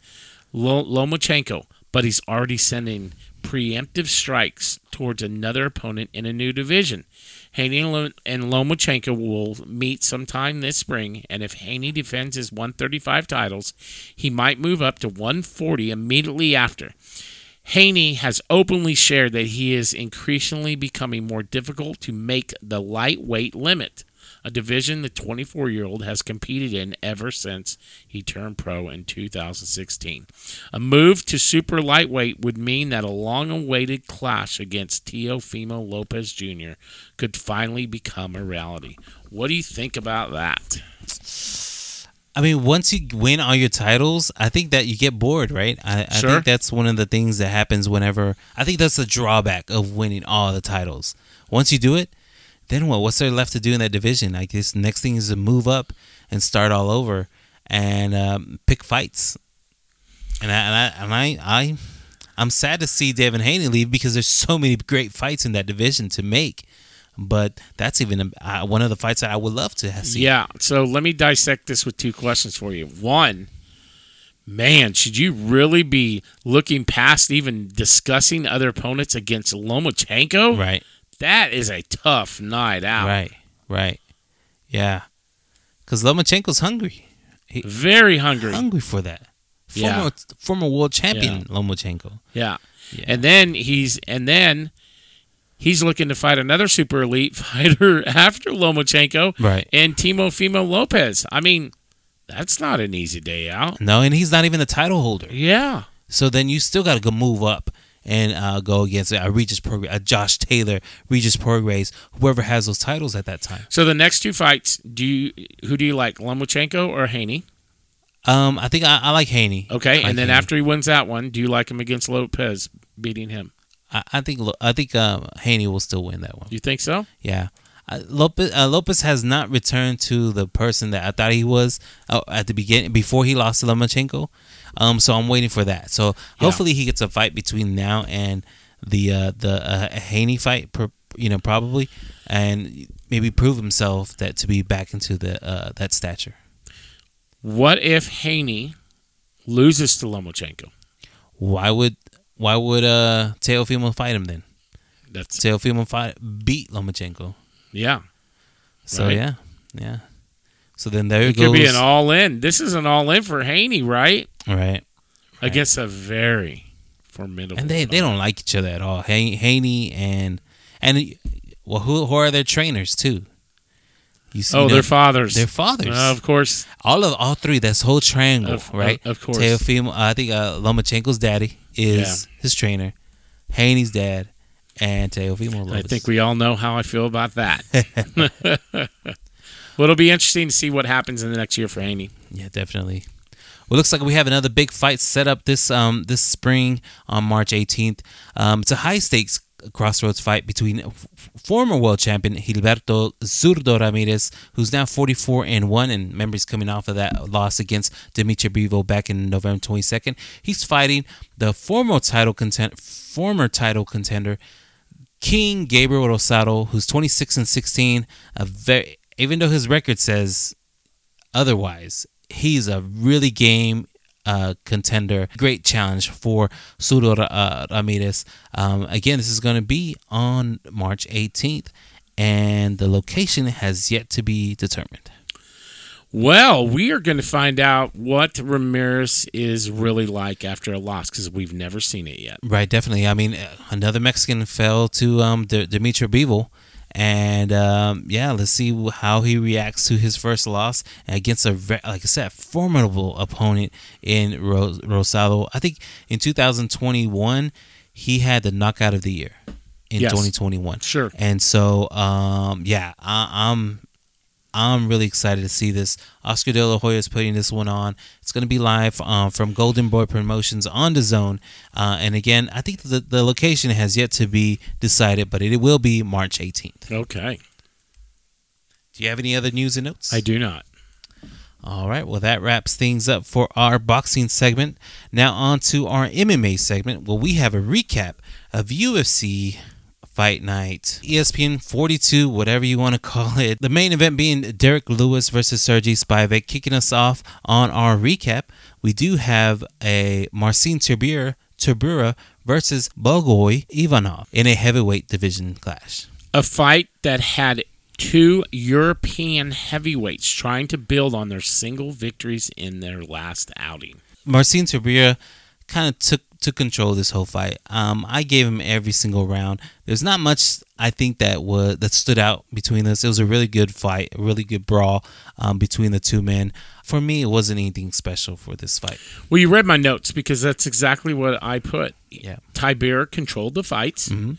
Lo- Lomachenko, but he's already sending preemptive strikes towards another opponent in a new division. Haney and Lomachenko will meet sometime this spring, and if Haney defends his 135 titles, he might move up to 140 immediately after. Haney has openly shared that he is increasingly becoming more difficult to make the lightweight limit, a division the 24 year old has competed in ever since he turned pro in 2016. A move to super lightweight would mean that a long awaited clash against Teofimo Lopez Jr. could finally become a reality. What do you think about that? I mean, once you win all your titles, I think that you get bored, right? I, I Sure. think that's one of the things that happens whenever. I think that's the drawback of winning all the titles. Once you do it, then what? What's there left to do in that division? I guess next thing is to move up and start all over and um, pick fights. And I, and I, and I, I, I'm sad to see Devin Haney leave because there's so many great fights in that division to make. But that's even uh, one of the fights that I would love to have seen. Yeah, so let me dissect this with two questions for you. One, man, should you really be looking past even discussing other opponents against Lomachenko? Right. That is a tough night out. Right, right. Yeah. Because Lomachenko's hungry. Very hungry. Hungry for that. Yeah. Former, former world champion Yeah. Lomachenko. Yeah. Yeah. And then he's and then he's looking to fight another super elite fighter after Lomachenko right. and Timo Fimo Lopez. I mean, that's not an easy day out. No, and he's not even the title holder. Yeah. So then you still got to go move up and uh, go against a Regis Progr- a Josh Taylor, Regis Prograis, whoever has those titles at that time. So the next two fights, do you who do you like, Lomachenko or Haney? Um, I think I, I like Haney. Okay, like and then Haney. after he wins that one, do you like him against Lopez beating him? I, I think I think uh, Haney will still win that one. You think so? Yeah. Uh, Lopez uh, Lopez has not returned to the person that I thought he was uh, at the beginning before he lost to Lomachenko. Um, so I'm waiting for that. So hopefully he gets a fight between now and the uh, the uh, Haney fight. Per, you know, probably, and maybe prove himself that to be back into the uh, that stature. What if Haney loses to Lomachenko? Why would why would uh Teofimo fight him then? That's Teofimo fight beat Lomachenko. yeah. So Right. yeah, yeah. So then there It goes. could be an all in. This is an all in for Haney, right? right. Against a very formidable. and they they don't like each other at all. Haney and and well, who who are their trainers too? You see, Oh, know, their fathers. their fathers. Uh, of course. all of all three. That's whole triangle, Of- right? of- of course. Teofimo, I think uh, Lomachenko's daddy is his trainer. Haney's dad and Teofimo. I think we all know how I feel about that. well, it'll be interesting to see what happens in the next year for Haney. Yeah, definitely. Well, looks like we have another big fight set up this um this spring on March 18th. Um, it's a high stakes crossroads fight between f- former world champion Gilberto Zurdo Ramirez, who's now 44 and one, and memories coming off of that loss against Dmitry Bivol back in November 22nd. He's fighting the former title content former title contender King Gabriel Rosado, who's 26 and 16. A very even though his record says otherwise, he's a really game uh, contender. Great challenge for Zurdo uh, Ramirez. Um, again, this is going to be on March 18th, and the location has yet to be determined. Well, we are going to find out what Ramirez is really like after a loss because we've never seen it yet. Right, definitely. I mean, another Mexican fell to um, D- Dmitry Bivol. And um, yeah, let's see how he reacts to his first loss against a, like I said, formidable opponent in Ros- Rosado. I think in 2021, he had the knockout of the year in Yes. 2021. Sure. And so, um, yeah, I, I'm I'm really excited to see this. Oscar De La Hoya is putting this one on. It's going to be live um, from Golden Boy Promotions on DAZN. Uh, and again, I think the, the location has yet to be decided, but it will be March 18th. Okay. Do you have any other news and notes? I do not. All right. Well, that wraps things up for our boxing segment. Now, on to our MMA segment. Well, we have a recap of UFC Fight Night, ESPN 42, whatever you want to call it. The main event being Derrick Lewis versus Sergey Spivak. Kicking us off on our recap, we do have a Marcin Tybura, Tybura versus Blagoy Ivanov in a heavyweight division clash. A fight that had two European heavyweights trying to build on their single victories in their last outing. Marcin Tybura kind of took took control this whole fight. Um, I gave him every single round. There's not much I think that was that stood out between us. It was a really good fight, a really good brawl um, between the two men. For me, it wasn't anything special for this fight. Well, you read my notes because that's exactly what I put. Yeah. Tiber controlled the fights hmm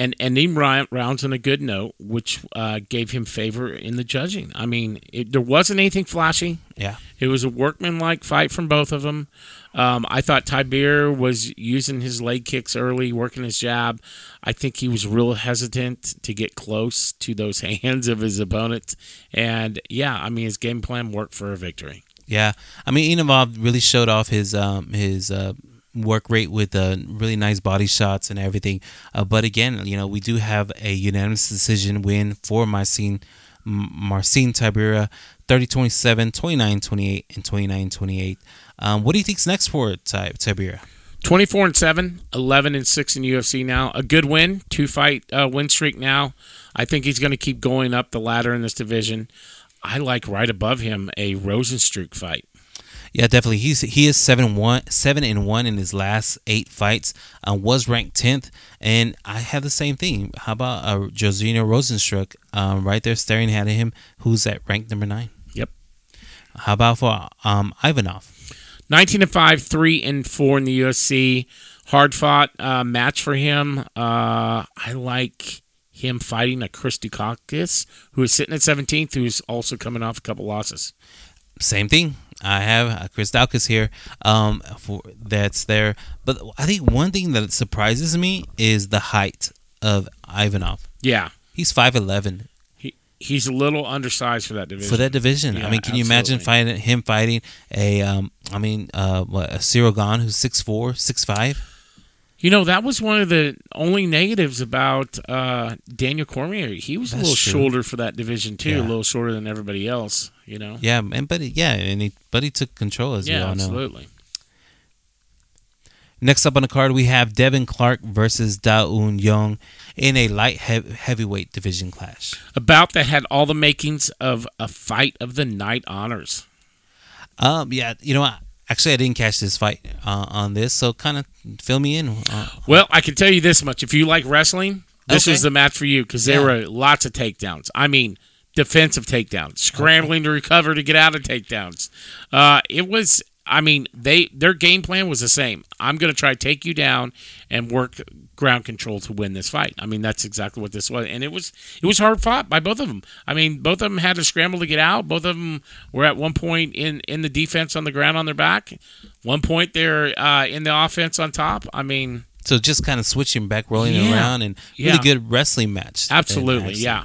and ending rounds on a good note, which uh, gave him favor in the judging. I mean, it, there wasn't anything flashy. Yeah. It was a workmanlike fight from both of them. Um, I thought Tybir was using his leg kicks early, working his jab. I think he was real hesitant to get close to those hands of his opponent. And yeah, I mean, his game plan worked for a victory. Yeah, I mean Ivanov really showed off his um, his uh, work rate with uh, really nice body shots and everything. Uh, but again, you know, we do have a unanimous decision win for Marcin Marcin Tybura, 30-27, 29-28, and 29-28. Um, what do you think's next for Ty- Tybura? 24 and 7, 11 and 6 in UFC now. A good win, two fight uh, win streak now. I think he's going to keep going up the ladder in this division. I like right above him a Rozenstruik fight. Yeah, definitely. He's he is seven one seven and one in his last eight fights. Uh, was ranked tenth, and I have the same thing. How about uh, Jairzinho Rozenstruik um, right there staring at him, who's at rank number nine. Yep. How about for um, Ivanov? 19 and 5, 3 and 4 in the UFC. Hard fought uh, match for him. Uh, I like him fighting a Chris Daukaus, who is sitting at 17th, who's also coming off a couple losses. Same thing. I have uh, Chris Daukaus here um, for that's there. But I think one thing that surprises me is the height of Ivanov. Yeah. He's 5'11 He, he's a little undersized for that division. for that division. Yeah, I mean, can you imagine fighting him fighting a um I mean uh what a Ciryl Gane who's 6'4", 6'5"? You know, that was one of the only negatives about uh, Daniel Cormier. He was a little true. shorter for that division, too. Yeah. A little shorter than everybody else, you know? Yeah, and but he- yeah, and he but he took control as we Yeah, all know. absolutely. Next up on the card, we have Devin Clark versus Da Un Jung in a light hev- heavyweight division clash. A bout that had all the makings of a fight of the night honors. Um, yeah, you know what? Actually, I didn't catch this fight uh, on this, so kind of fill me in. Uh, Well, I can tell you this much: if you like wrestling, this Okay. was the match for you because there Yeah. were lots of takedowns. I mean, defensive takedowns, scrambling to recover to get out of takedowns. Uh, it was. I mean, they their game plan was the same. I'm going to try to take you down and work ground control to win this fight. I mean, that's exactly what this was, and it was it was hard fought by both of them. I mean, both of them had to scramble to get out. Both of them were at one point in in the defense on the ground on their back. One point they're uh, in the offense on top. I mean. so just kind of switching back, rolling Yeah. around, and really Yeah. good wrestling match. Absolutely, yeah.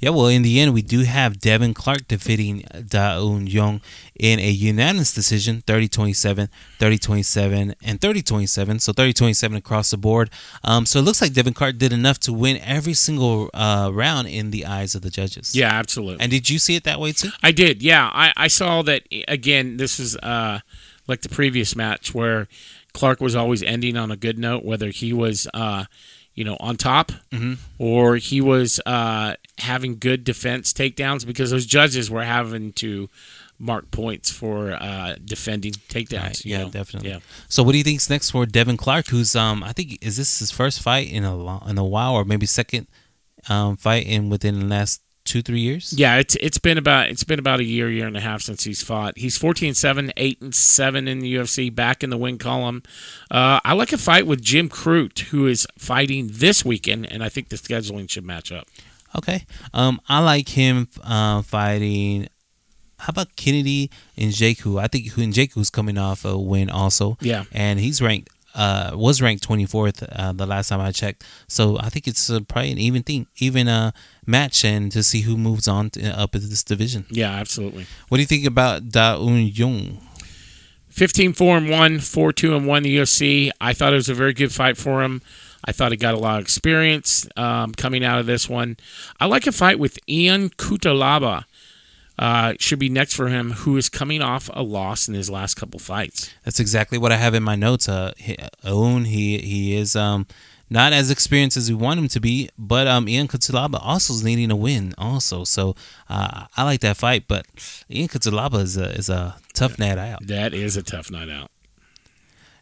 Yeah, well, in the end, we do have Devin Clark defeating Da Un Jung in a unanimous decision 30 27, 30 27, and 30 27. So 30 27 across the board. Um, so it looks like Devin Clark did enough to win every single uh, round in the eyes of the judges. Yeah, absolutely. And did you see it that way too? I did. Yeah, I, I saw that again. This is uh, like the previous match where Clark was always ending on a good note, whether he was uh, you know on top Mm-hmm. or he was uh, having good defense takedowns because those judges were having to mark points for uh, defending takedowns. Right, yeah, know? definitely. Yeah. So what do you think's next for Devin Clark? Who's um I think is this his first fight in a in a while or maybe second um fight in within the last two three years? Yeah, it's it's been about it's been about a year, year and a half since he's fought. He's 14 7, 8 and 7 in the UFC, back in the win column. Uh, I like a fight with Jim Crute, who is fighting this weekend, and I think the scheduling should match up. Okay. Um, I like him uh, fighting. How about Kennedy Nzechukwu? I think who and Jakou Njaku's coming off a win also. Yeah. and he's ranked. Uh, was ranked 24th uh, the last time I checked. So I think it's uh, probably an even thing, even a match, and to see who moves on to, up in this division. Yeah, absolutely. What do you think about Da Un Jung? 15 4 and 1, 4 2 and 1 the UFC. I thought it was a very good fight for him. I thought he got a lot of experience um, coming out of this one. I like a fight with Ion Cutelaba. Uh, should be next for him, who is coming off a loss in his last couple fights. That's exactly what I have in my notes. Uh, Owen, he he is um not as experienced as we want him to be, but um Ion Cutelaba also is needing a win also. So uh, I like that fight, but Ion Cutelaba is a is a tough night out. That is a tough night out.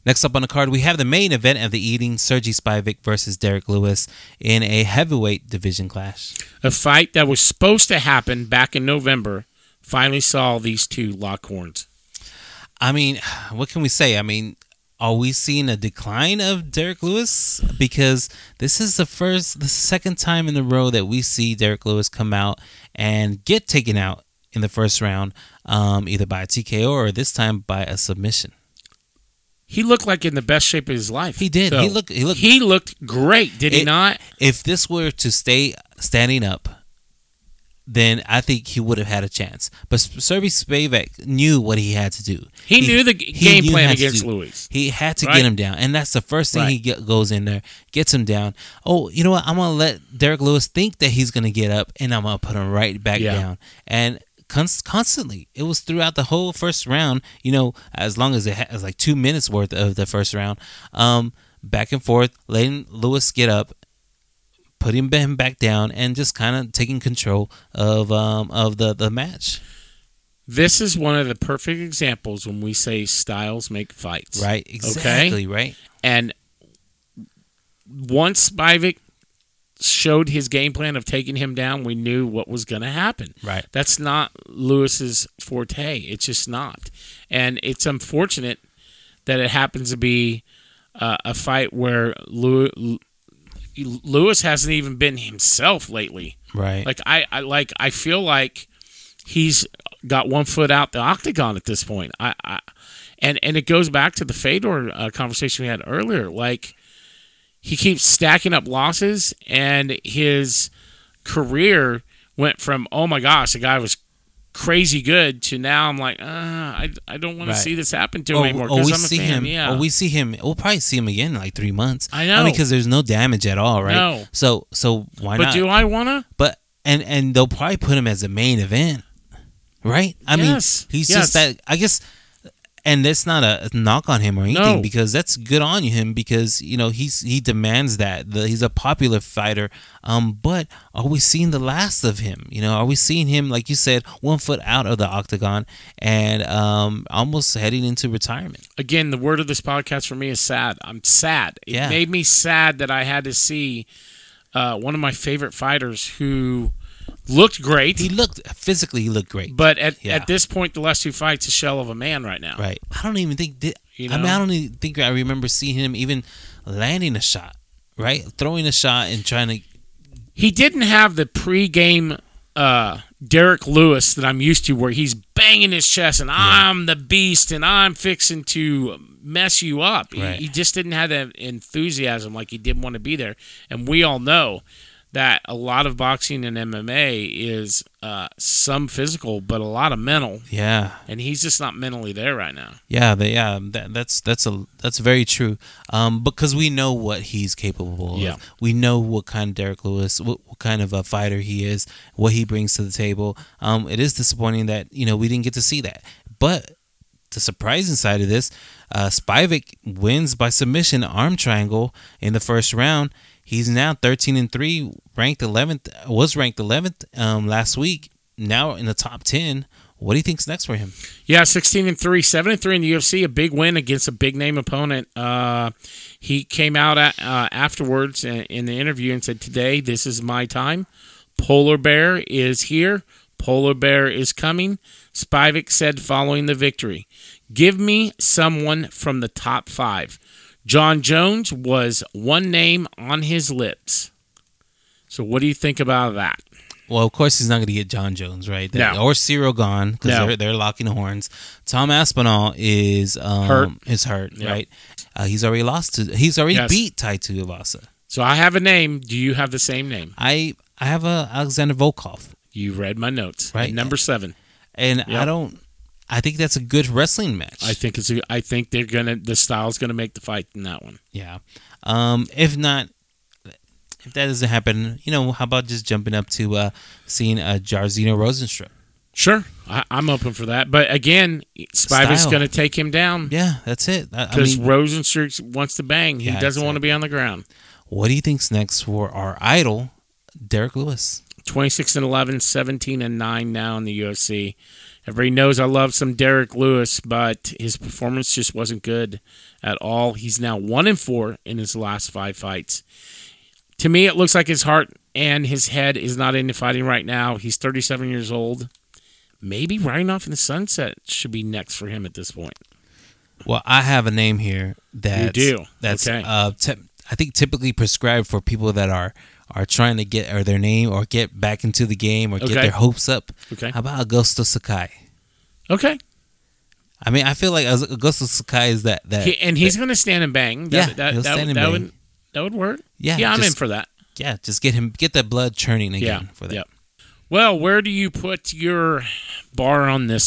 Next up on the card, we have the main event of the evening: Sergey Spivak versus Derrick Lewis in a heavyweight division clash. A fight that was supposed to happen back in November finally saw these two lock horns. I mean, what can we say? I mean, are we seeing a decline of Derrick Lewis? Because this is the first, the second time in a row that we see Derek Lewis come out and get taken out in the first round, um, either by a TKO or this time by a submission. He looked like in the best shape of his life. He did. He looked- he looked- He looked great, did he not? If this were to stay standing up, then I think he would have had a chance. But Sergey Spivak knew what he had to do. He knew the g- game knew plan against Lewis. He had to Right. get him down, and that's the first thing he get, goes in there, gets him down. Oh, you know what? I'm gonna let Derrick Lewis think that he's gonna get up, and I'm gonna put him right back Yeah. down. And const- constantly. It was throughout the whole first round. You know, as long as it has like two minutes worth of the first round, um, back and forth, letting Lewis get up, putting him back down, and just kind of taking control of um of the the match. This is one of the perfect examples when we say styles make fights. Right. Exactly. Right. And once Spivak showed his game plan of taking him down, we knew what was going to happen. Right. That's not Lewis's forte. It's just not. And it's unfortunate that it happens to be uh, a fight where Lew- Lewis hasn't even been himself lately. Right. Like I, I like I feel like he's got one foot out the octagon at this point. I, I and and it goes back to the Fedor uh, conversation we had earlier. Like he keeps stacking up losses, and his career went from oh my gosh, the guy was crazy good to now I'm like uh, I I don't want Right. to see this happen to him Or, anymore or because we I'm a see fan. him. yeah. Or we see him. We'll probably see him again in like three months. I know. because there's no damage at all, right? No. So so why but not? But do I wanna? but and and they'll probably put him as a main event, right? I Yes, mean, he's yes. just that. I guess, and that's not a knock on him or anything No. because that's good on him because you know he's he demands that. The, he's a popular fighter. Um, but are we seeing the last of him? You know, are we seeing him like you said, one foot out of the octagon and um almost heading into retirement? Again, the word of this podcast for me is sad. I'm sad. It Yeah. made me sad that I had to see uh, one of my favorite fighters who looked great, He looked physically, he looked great. but at, Yeah. at this point, the last two fights, a shell of a man right now. Right. I don't even think. Did, You I mean, know? I don't even think I remember seeing him even landing a shot. Right, throwing a shot and trying to. He didn't have the pregame uh, Derrick Lewis that I'm used to, where he's banging his chest and I'm the beast and I'm fixing to mess you up. He- He, just didn't have that enthusiasm like he didn't want to be there. And we all know that a lot of boxing and MMA is uh, some physical, but a lot of mental. Yeah, And he's just not mentally there right now. yeah, they, yeah. That, that's that's a that's very true. Um, because we know what he's capable of. Yeah. We know what kind of Derrick Lewis, what, what kind of a fighter he is, what he brings to the table. Um, it is disappointing that you know we didn't get to see that, but the surprising side of this, uh, Spivak wins by submission arm triangle in the first round. He's now 13 and 3, ranked 11th, was ranked 11th um, last week, now in the top 10. What do you think's next for him? Yeah, sixteen and three, seven and three in the UFC. A big win against a big name opponent. Uh, he came out at, uh, afterwards in the interview and said, "Today, this is my time. Polar Bear is here. Polar Bear is coming." Spivak said following the victory, "Give me someone from the top five. Jon Jones was one name on his lips. So, what do you think about that? Well, of course, he's not going to get Jon Jones, right? No. Or Ciryl Gane, because No. they're, they're locking horns. Tom Aspinall is um, Hurt. Is hurt, Yeah. right? Uh, he's already lost to. He's already Yes. beat Tai Tuivasa. So, I have a name. Do you have the same name? I I have a Alexander Volkov. You read my notes. Right. Number seven. And I don't. I think that's a good wrestling match. I think it's. A, I think they're gonna. The style's gonna make the fight in that one. yeah. Um, if not, if that doesn't happen, you know, how about just jumping up to uh, seeing uh, Jairzinho Rozenstruik? Sure, I, I'm open for that. But again, Spivak's Style. gonna take him down Yeah, that's it. I, I because mean, Rosenstruck wants to bang. He Yeah, doesn't want to be on the ground. what do you think's next for our idol, Derrick Lewis? 26 and 11, 17 and 9 now in the UFC. Everybody knows I love some Derrick Lewis, but his performance just wasn't good at all. He's now 1 and 4 in his last 5 fights. To me, it looks like his heart and his head is not into fighting right now. He's 37 years old. Maybe riding off in the sunset should be next for him at this point. Well, I have a name here that you do? That's Okay. uh, I think typically prescribed for people that are are trying to get or their name or get back into the game or Okay. get their hopes up. Okay. How about Augusto Sakai? Okay. I mean, I feel like Augusto Sakai is that that He, and he's going to stand and bang. That, Yeah, that, he'll that, stand and that bang. would that would work. Yeah, yeah, I'm in for that. yeah, just get him get that blood churning again Yeah, for that. Yep. Well, where do you put your bar on this?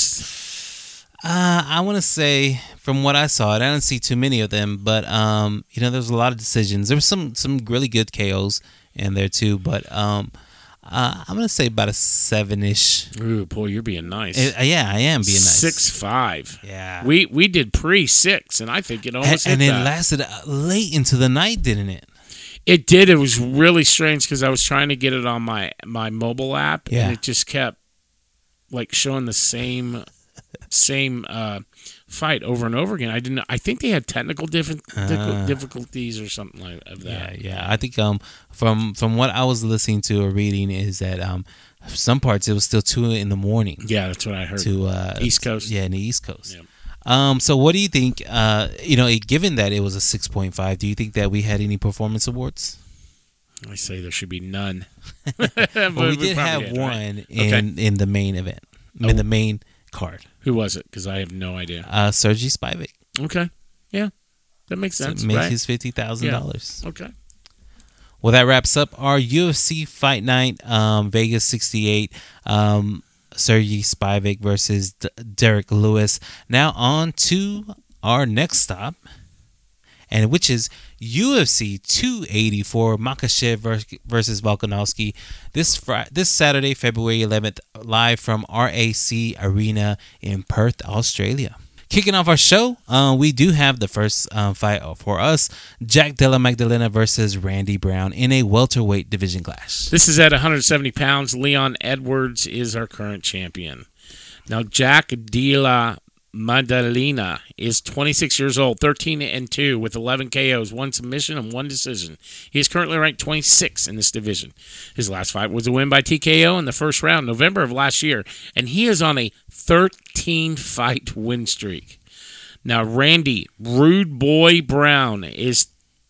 Uh, I want to say from what I saw, I didn't see too many of them, but um, you know, there was a lot of decisions. There was some some really good KOs in there too, but um, Uh, I'm gonna say about a seven ish. Ooh, boy, you're being nice. Uh, yeah, I am being nice. Six five. Yeah. We we did pre six, and I think it almost and hit it that. lasted uh, late into the night, didn't it? It did. It was really strange because I was trying to get it on my my mobile app, Yeah. and it just kept like showing the same same uh, fight over and over again. I didn't. I think they had technical diffi- Ah. difficulties or something like of Yeah, that. yeah. I think um from from what I was listening to or reading is that um some parts it was still two in the morning Yeah, that's what I heard. to uh East Coast. Yeah, in the East Coast. Yep. Um. So what do you think? Uh, you know, given that it was a six point five, do you think that we had any performance awards? I say there should be none. Well, we, did have did, right? one in in the main event, Oh. in the main card. Who was it? Because I have no idea. Uh, Sergey Spivak Okay, yeah, that makes sense. Make right? his fifty thousand dollars. okay. Well, that wraps up our UFC Fight Night um, Vegas 68. Um, Sergey Spivak versus D- Derrick Lewis. Now on to our next stop, and which is UFC 284 Makhachev vers- versus Volkanovski. This Fri this Saturday, February 11th, live from RAC Arena in Perth, Australia. Kicking off our show, uh, we do have the first uh, fight for us: Jack Della Maddalena versus Randy Brown in a welterweight division clash. This is at 170 pounds. Leon Edwards is our current champion. Now, Jack Della Maddalena is 26 years old, 13 and 2 with 11 KOs, one submission, and one decision. He is currently ranked 26 in this division. His last fight was a win by TKO in the first round, November of last year, and he is on a 13 fight win streak. Now, Randy Rude Boy Brown is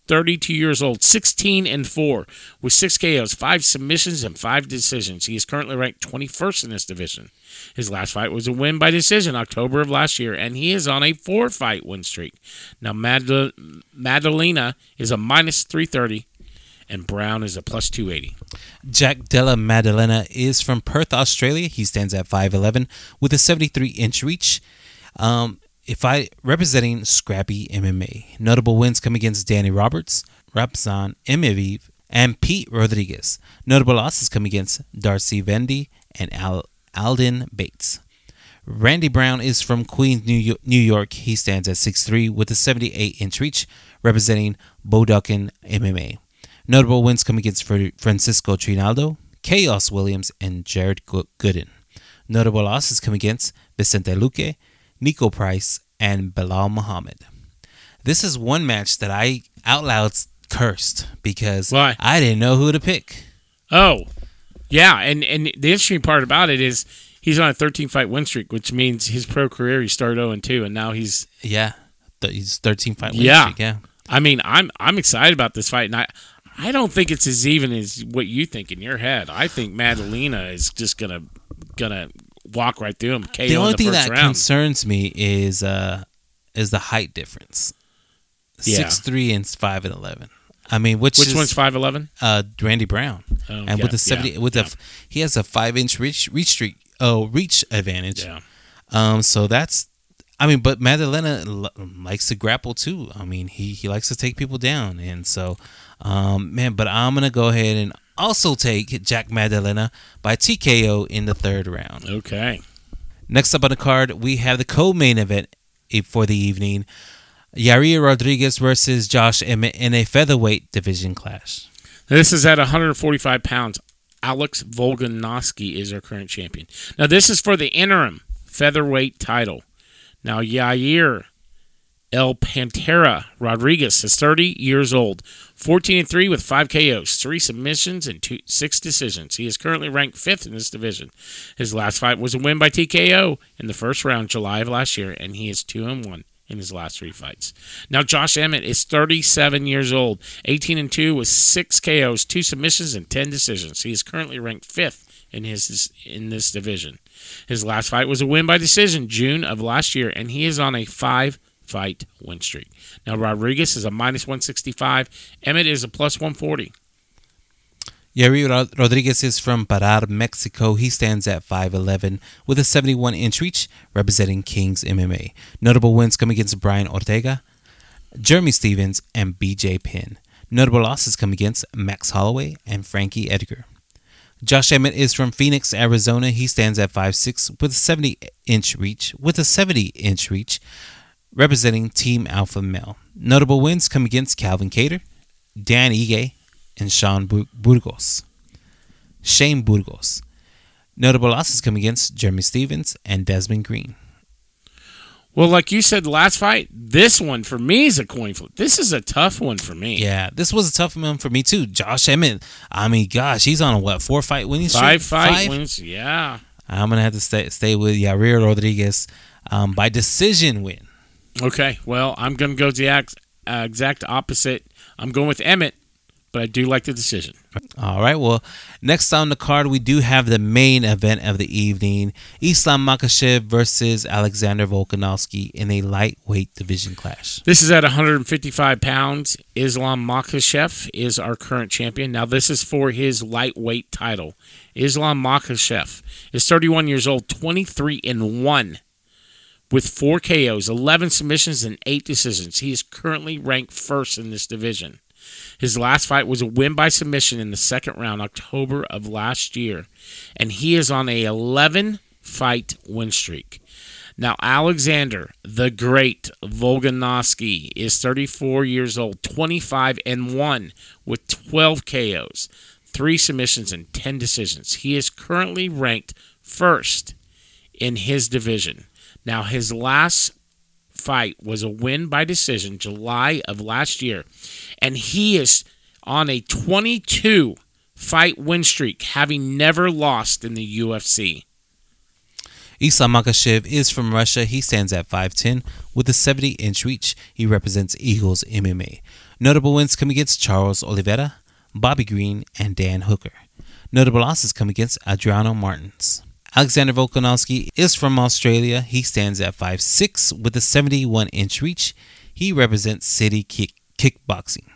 32 years old, 16 and 4, with 6 KOs, 5 submissions, and 5 decisions. He is currently ranked 21st in this division. His last fight was a win by decision October of last year, and he is on a four fight win streak. Now, Madel- Maddalena is a minus 330, and Brown is a plus 280. Jack Della Maddalena is from Perth, Australia. He stands at 5'11 with a 73 inch reach. Um, if I representing Scrappy MMA, notable wins come against Danny Roberts, Ramazan Emeev, and Pete Rodriguez. Notable losses come against Darcy Vendy and Al- Alden Bates. Randy Brown is from Queens, New York. He stands at 6'3 with a 78 inch reach, representing Bodukin MMA. Notable wins come against Francisco Trinaldo, Khaos Williams, and Jared Go- Gooden. Notable losses come against Vicente Luque, Niko Price, and Belal Muhammad. This is one match that I out loud cursed because Why? I didn't know who to pick. Oh, yeah, and, and the interesting part about it is he's on a 13 fight win streak, which means his pro career he started 0 and 2, and now he's Yeah, th- he's 13 fight win Yeah. streak, Yeah. I mean, I'm I'm excited about this fight, and I I don't think it's as even as what you think in your head. I think Maddalena is just gonna gonna walk right through him. KO the only the thing that round. concerns me is uh is the height difference. Yeah. Six three and five and eleven. I mean, which, Which is, one's five eleven? uh Randy Brown, Oh, and yeah, with the seventy yeah, with yeah. the he has a five inch reach reach streak oh reach advantage. Yeah, Um, so that's I mean, but Maddalena l- likes to grapple too. I mean, he he likes to take people down, and so um man, but I'm gonna go ahead and also take Jack Maddalena by TKO in the third round. okay. Next up on the card, we have the co-main event for the evening: Yair Rodriguez versus Josh Emmett in a featherweight division clash. This is at 145 pounds. Alex Volkanovski is our current champion. Now, this is for the interim featherweight title. Now, Yair El Pantera Rodriguez is 30 years old, 14 and 3 with 5 KOs, 3 submissions, and two, 6 decisions. He is currently ranked 5th in this division. His last fight was a win by TKO in the first round, July of last year, and he is 2 and 1 in his last three fights. Now Josh Emmett is 37 years old, 18 and 2 with 6 KOs, 2 submissions and 10 decisions. He is currently ranked 5th in his in this division. His last fight was a win by decision June of last year and he is on a 5 fight win streak. Now Rodriguez is a minus 165, Emmett is a plus 140. Rod- Rodriguez is from Parral, Mexico. He stands at 5'11 with a 71 inch reach, representing Kings MMA. Notable wins come against Brian Ortega, Jeremy Stephens, and BJ Penn. Notable losses come against Max Holloway and Frankie Edgar. Josh Emmett is from Phoenix, Arizona. He stands at 5'6 with a 70 inch reach, with a 70 inch reach, representing Team Alpha Male. Notable wins come against Calvin Kattar, Dan Ige, and Sean Burgos. Shane Burgos. Notable losses come against Jeremy Stephens and Desmond Green. Well, like you said, last fight, this one for me is a coin flip. This is a tough one for me. Yeah, this was a tough one for me too. Josh Emmett, I mean, gosh, he's on a what four fight winning streak? Five fight Five? wins, yeah. I'm gonna have to stay stay with Yair Rodriguez um, by decision win. Okay, well, I'm gonna go the uh, exact opposite. I'm going with Emmett but I do like the decision. All right. Well, next on the card, we do have the main event of the evening Islam Makhachev versus Alexander Volkanovski in a lightweight division clash. This is at 155 pounds. Islam Makhachev is our current champion. Now, this is for his lightweight title. Islam Makhachev is 31 years old, 23 and 1 with four KOs, 11 submissions, and eight decisions. He is currently ranked first in this division. His last fight was a win by submission in the second round, October of last year, and he is on a 11 fight win streak. Now, Alexander the Great Volkanovski is 34 years old, 25 and 1 with 12 KOs, 3 submissions, and 10 decisions. He is currently ranked first in his division. Now, his last fight was a win by decision July of last year, and he is on a 22 fight win streak, having never lost in the UFC. Islam Makhachev is from Russia. He stands at 5'10 with a 70 inch reach. He represents Eagles MMA. Notable wins come against Charles Oliveira, Bobby Green, and Dan Hooker. Notable losses come against Adriano Martins. Alexander Volkanovski is from Australia. He stands at 5'6 with a 71 inch reach. He represents City kick- Kickboxing.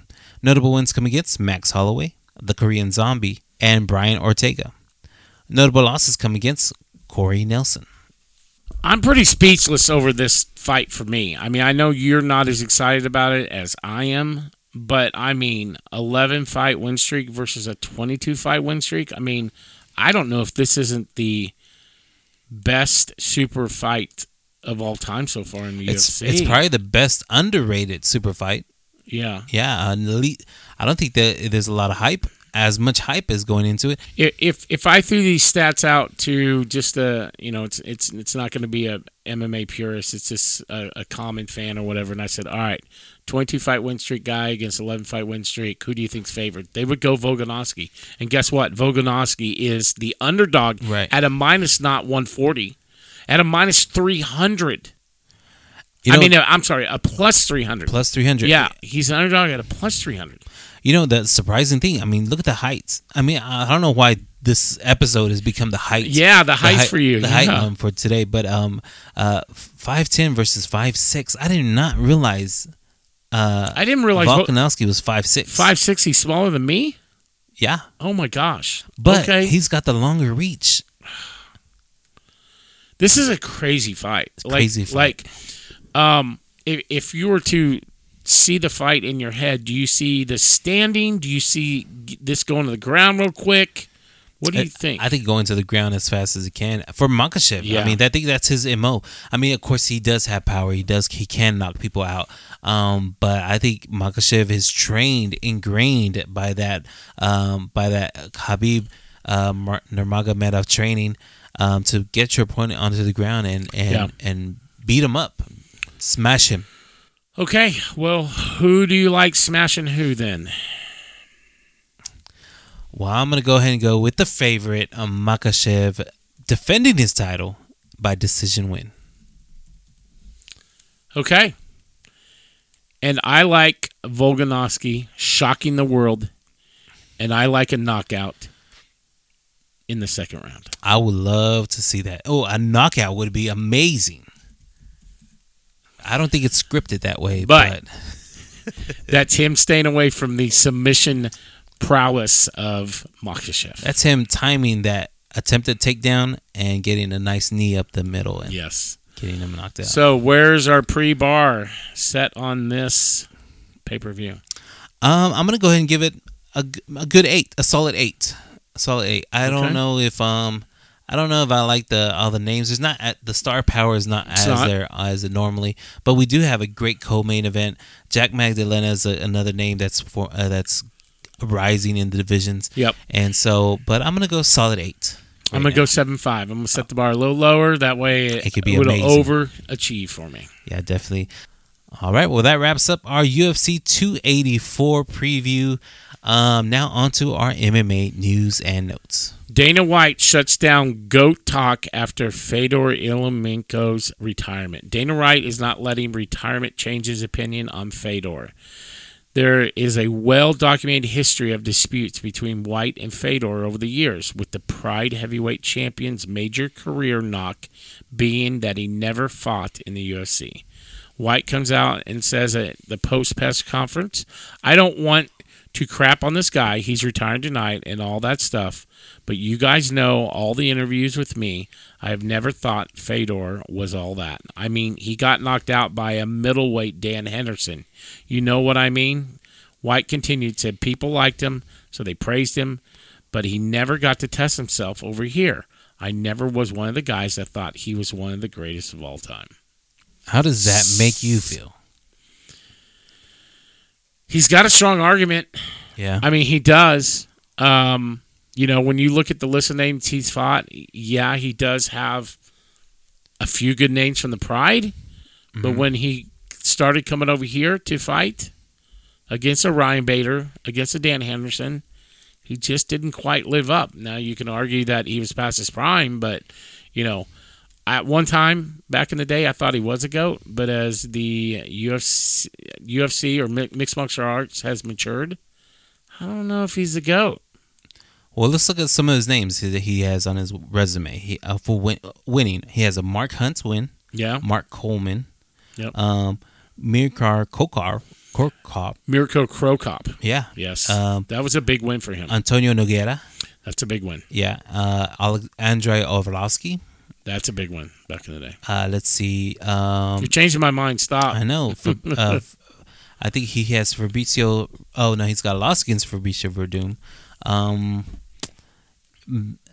Notable wins come against Max Holloway, the Korean Zombie, and Brian Ortega. Notable losses come against Corey Nelson. I'm pretty speechless over this fight for me. I mean, I know you're not as excited about it as I am, but I mean, 11 fight win streak versus a 22 fight win streak. I mean, I don't know if this isn't the best super fight of all time so far in the it's, UFC. It's probably the best underrated super fight. Yeah. Yeah. elite, I don't think that there's a lot of hype. As much hype as going into it. If if I threw these stats out to just a you know it's it's it's not going to be a MMA purist. It's just a, a common fan or whatever. And I said, all right, 22 fight win streak guy against 11 fight win streak. Who do you think's favored? They would go Volkanovski. And guess what? Volkanovski is the underdog right. at a minus not 140, at a minus 300. You know, I mean, uh, I'm sorry, a plus 300. Plus 300. Yeah, he's an underdog at a plus 300. You know, the surprising thing, I mean, look at the heights. I mean, I don't know why this episode has become the height. Yeah, the height for you. The yeah. height um, for today. But um, uh, 5'10 versus 5'6. I did not realize. Uh, I didn't realize Volkanovski was 5'6. 5'6, he's smaller than me? Yeah. Oh my gosh. But okay. he's got the longer reach. This is a crazy fight. Like, crazy fight. Like, um, if, if you were to see the fight in your head, do you see the standing? Do you see this going to the ground real quick? What do you think? I think going to the ground as fast as he can for Makhachev. Yeah. I mean, I think that's his mo. I mean, of course, he does have power. He does. He can knock people out. Um, but I think Makhachev is trained, ingrained by that, um, by that Khabib uh, Nurmagomedov training um, to get your opponent onto the ground and and yeah. and beat him up, smash him. Okay, well, who do you like smashing who then? Well, I'm going to go ahead and go with the favorite, um, Makhachev, defending his title by decision win. Okay. And I like Volkanovski shocking the world, and I like a knockout in the second round. I would love to see that. Oh, a knockout would be amazing. I don't think it's scripted that way, but, but that's him staying away from the submission prowess of Makhachev. That's him timing that attempted takedown and getting a nice knee up the middle and yes, getting him knocked out. So where's our pre-bar set on this pay-per-view? Um, I'm gonna go ahead and give it a, a good eight, a solid eight. Solid eight. I Okay. don't know if um, I don't know if I like the all the names. There's not the star power is not It's as not. there as it normally, but we do have a great co-main event. Jack Maddalena is a, another name that's for uh, that's rising in the divisions, Yep. and so. But I'm gonna go solid eight. I'm gonna go seven five. I'm gonna set the bar a little lower. That way, It it, could be would amazing. overachieve for me. Yeah, definitely. All right, well that wraps up our UFC 284 preview. Um, now on to our MMA news and notes. Dana White shuts down GOAT talk after Fedor Emelianenko's retirement. Dana White is not letting retirement change his opinion on Fedor. There is a well documented history of disputes between White and Fedor over the years, with the Pride heavyweight champion's major career knock being that he never fought in the UFC. White comes out and says at the post press conference, I don't want to crap on this guy. He's retired tonight and all that stuff. But you guys know all the interviews with me. I have never thought Fedor was all that. I mean, he got knocked out by a middleweight Dan Henderson. You know what I mean? White continued, said people liked him, so they praised him, but he never got to test himself over here. I never was one of the guys that thought he was one of the greatest of all time. How does that make you feel? He's got a strong argument. Yeah. I mean, he does. Um, you know, when you look at the list of names he's fought, yeah, he does have a few good names from the Pride. But when he started coming over here to fight against a Ryan Bader, against a Dan Henderson, he just didn't quite live up. Now you can argue that he was past his prime, but you know, at one time back in the day, I thought he was a goat. But as the UFC, UFC or mixed martial arts has matured, I don't know if he's a goat. Well, let's look at some of his names that he has on his resume. He uh, for win, winning, he has a Mark Hunt's win, Yeah, Mark Coleman, Yep. um, Mirkar Kokar, Korkop, Mirko Cro Cop. yeah, Yes, Um, that was a big win for him. Antonio Nogueira, That's a big win. yeah, uh, Andrei Arlovski. That's a big one back in the day. Uh, let's see, um, You're changing my mind. Stop. I know. For, uh, I think he has Fabricio. Oh no, he's got a loss against Fabricio Werdum. Um,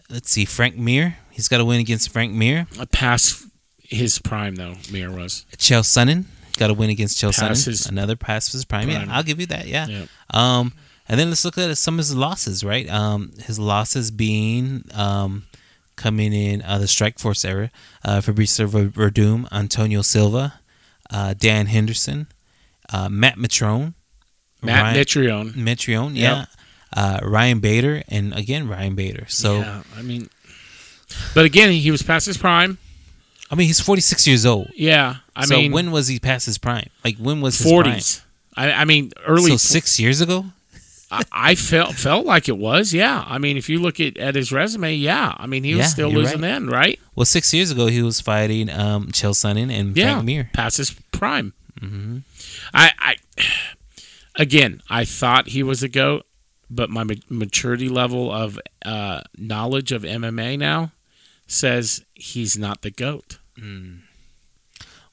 let's see, Frank Mir. He's got a win against Frank Mir. Past his prime though, Mir was. Chael Sonnen got a win against Chael Sonnen. Another past his prime. prime. Yeah, I'll give you that. Yeah. Yeah. Um, and then let's look at some of his losses. Right. Um, his losses being um, coming in uh, the Strikeforce era. Uh, Fabricio Werdum, Antonio Silva, uh, Dan Henderson, uh, Matt Matrone, Matt Ryan- Mitrione. Mitrione, yeah. Uh, Ryan Bader, and again Ryan Bader. So yeah, I mean, but again, he was past his prime. I mean, he's 46 years old. Yeah, I so mean, when was he past his prime? Like when was his prime? forties. I, I mean, early. So six years ago. I, I felt felt like it was. Yeah, I mean, if you look at, at his resume, yeah, I mean, he was Yeah, still losing right. then, right? Well, six years ago he was fighting um, Chael Sonnen and Yeah, Frank Mir. past his prime. hmm I, I again, I thought he was a goat, but my ma- maturity level of uh, knowledge of MMA now says he's not the goat.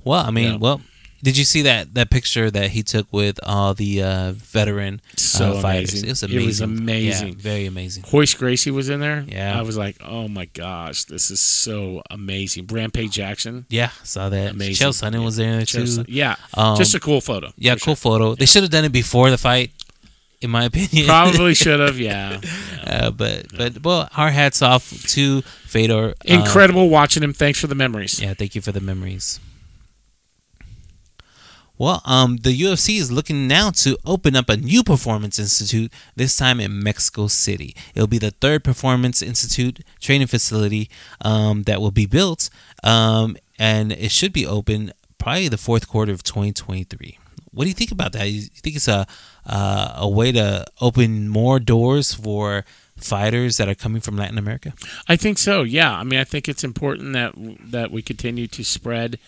Well, I mean, Yeah. well, did you see that that picture that he took with all the uh, veteran So uh, fighters? amazing. It was It amazing. was amazing. Yeah, very amazing. Royce Gracie was in there. Yeah. I was like, oh my gosh, this is so amazing. Rampage Jackson. Yeah, saw that. Amazing. Chael Sonnen was there too. Just- yeah, Um, just a cool photo. yeah, cool sure. photo. They should have done it before the fight, in my opinion. Probably should have. Yeah. Uh, but but well, our hats off to Fedor. Uh, Incredible watching him. Thanks for the memories. yeah, thank you for the memories. Well, um, the UFC is looking now to open up a new performance institute. This time in Mexico City. It'll be the third performance institute training facility um, that will be built, um, and it should be open probably the fourth quarter of 2023. What do you think about that? You think it's a uh, a way to open more doors for fighters that are coming from Latin America? I think so. Yeah. I mean, I think it's important that that we continue to spread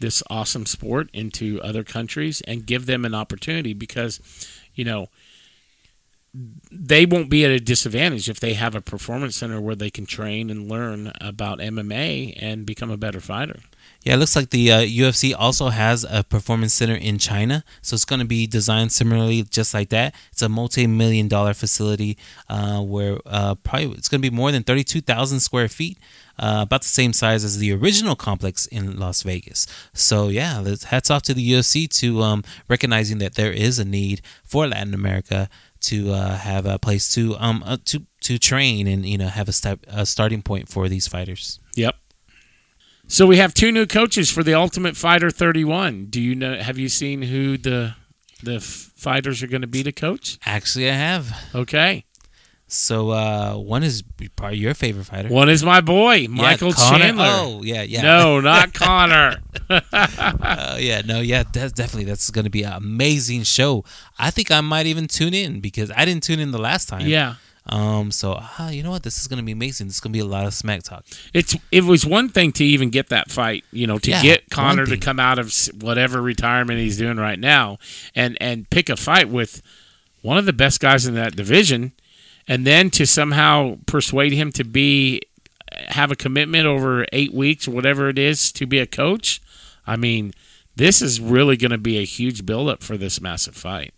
this awesome sport into other countries and give them an opportunity because, you know, they won't be at a disadvantage if they have a performance center where they can train and learn about MMA and become a better fighter. Yeah, it looks like the uh, UFC also has a performance center in China, so it's going to be designed similarly, just like that. It's a multi-million dollar facility uh, where uh, probably it's going to be more than thirty-two thousand square feet, uh, about the same size as the original complex in Las Vegas. So yeah, hats off to the UFC to um, recognizing that there is a need for Latin America to uh, have a place to um uh, to to train and you know have a step a starting point for these fighters. Yep. So we have two new coaches for the Ultimate Fighter 31. Do you know? Have you seen who the the f- fighters are going to be to coach? Actually, I have. Okay. So uh, one is probably your favorite fighter. One is my boy, Michael Conor. Chandler. Oh yeah, yeah. No, not Conor. Uh, yeah, no, yeah. That's definitely that's going to be an amazing show. I think I might even tune in because I didn't tune in the last time. yeah. Um. So ah, you know what? This is going to be amazing. This is going to be a lot of smack talk. It's it was one thing to even get that fight, you know, to Yeah, get Conor to come out of whatever retirement he's doing right now, and and pick a fight with one of the best guys in that division, and then to somehow persuade him to be have a commitment over eight weeks or whatever it is to be a coach. I mean, this is really going to be a huge buildup for this massive fight.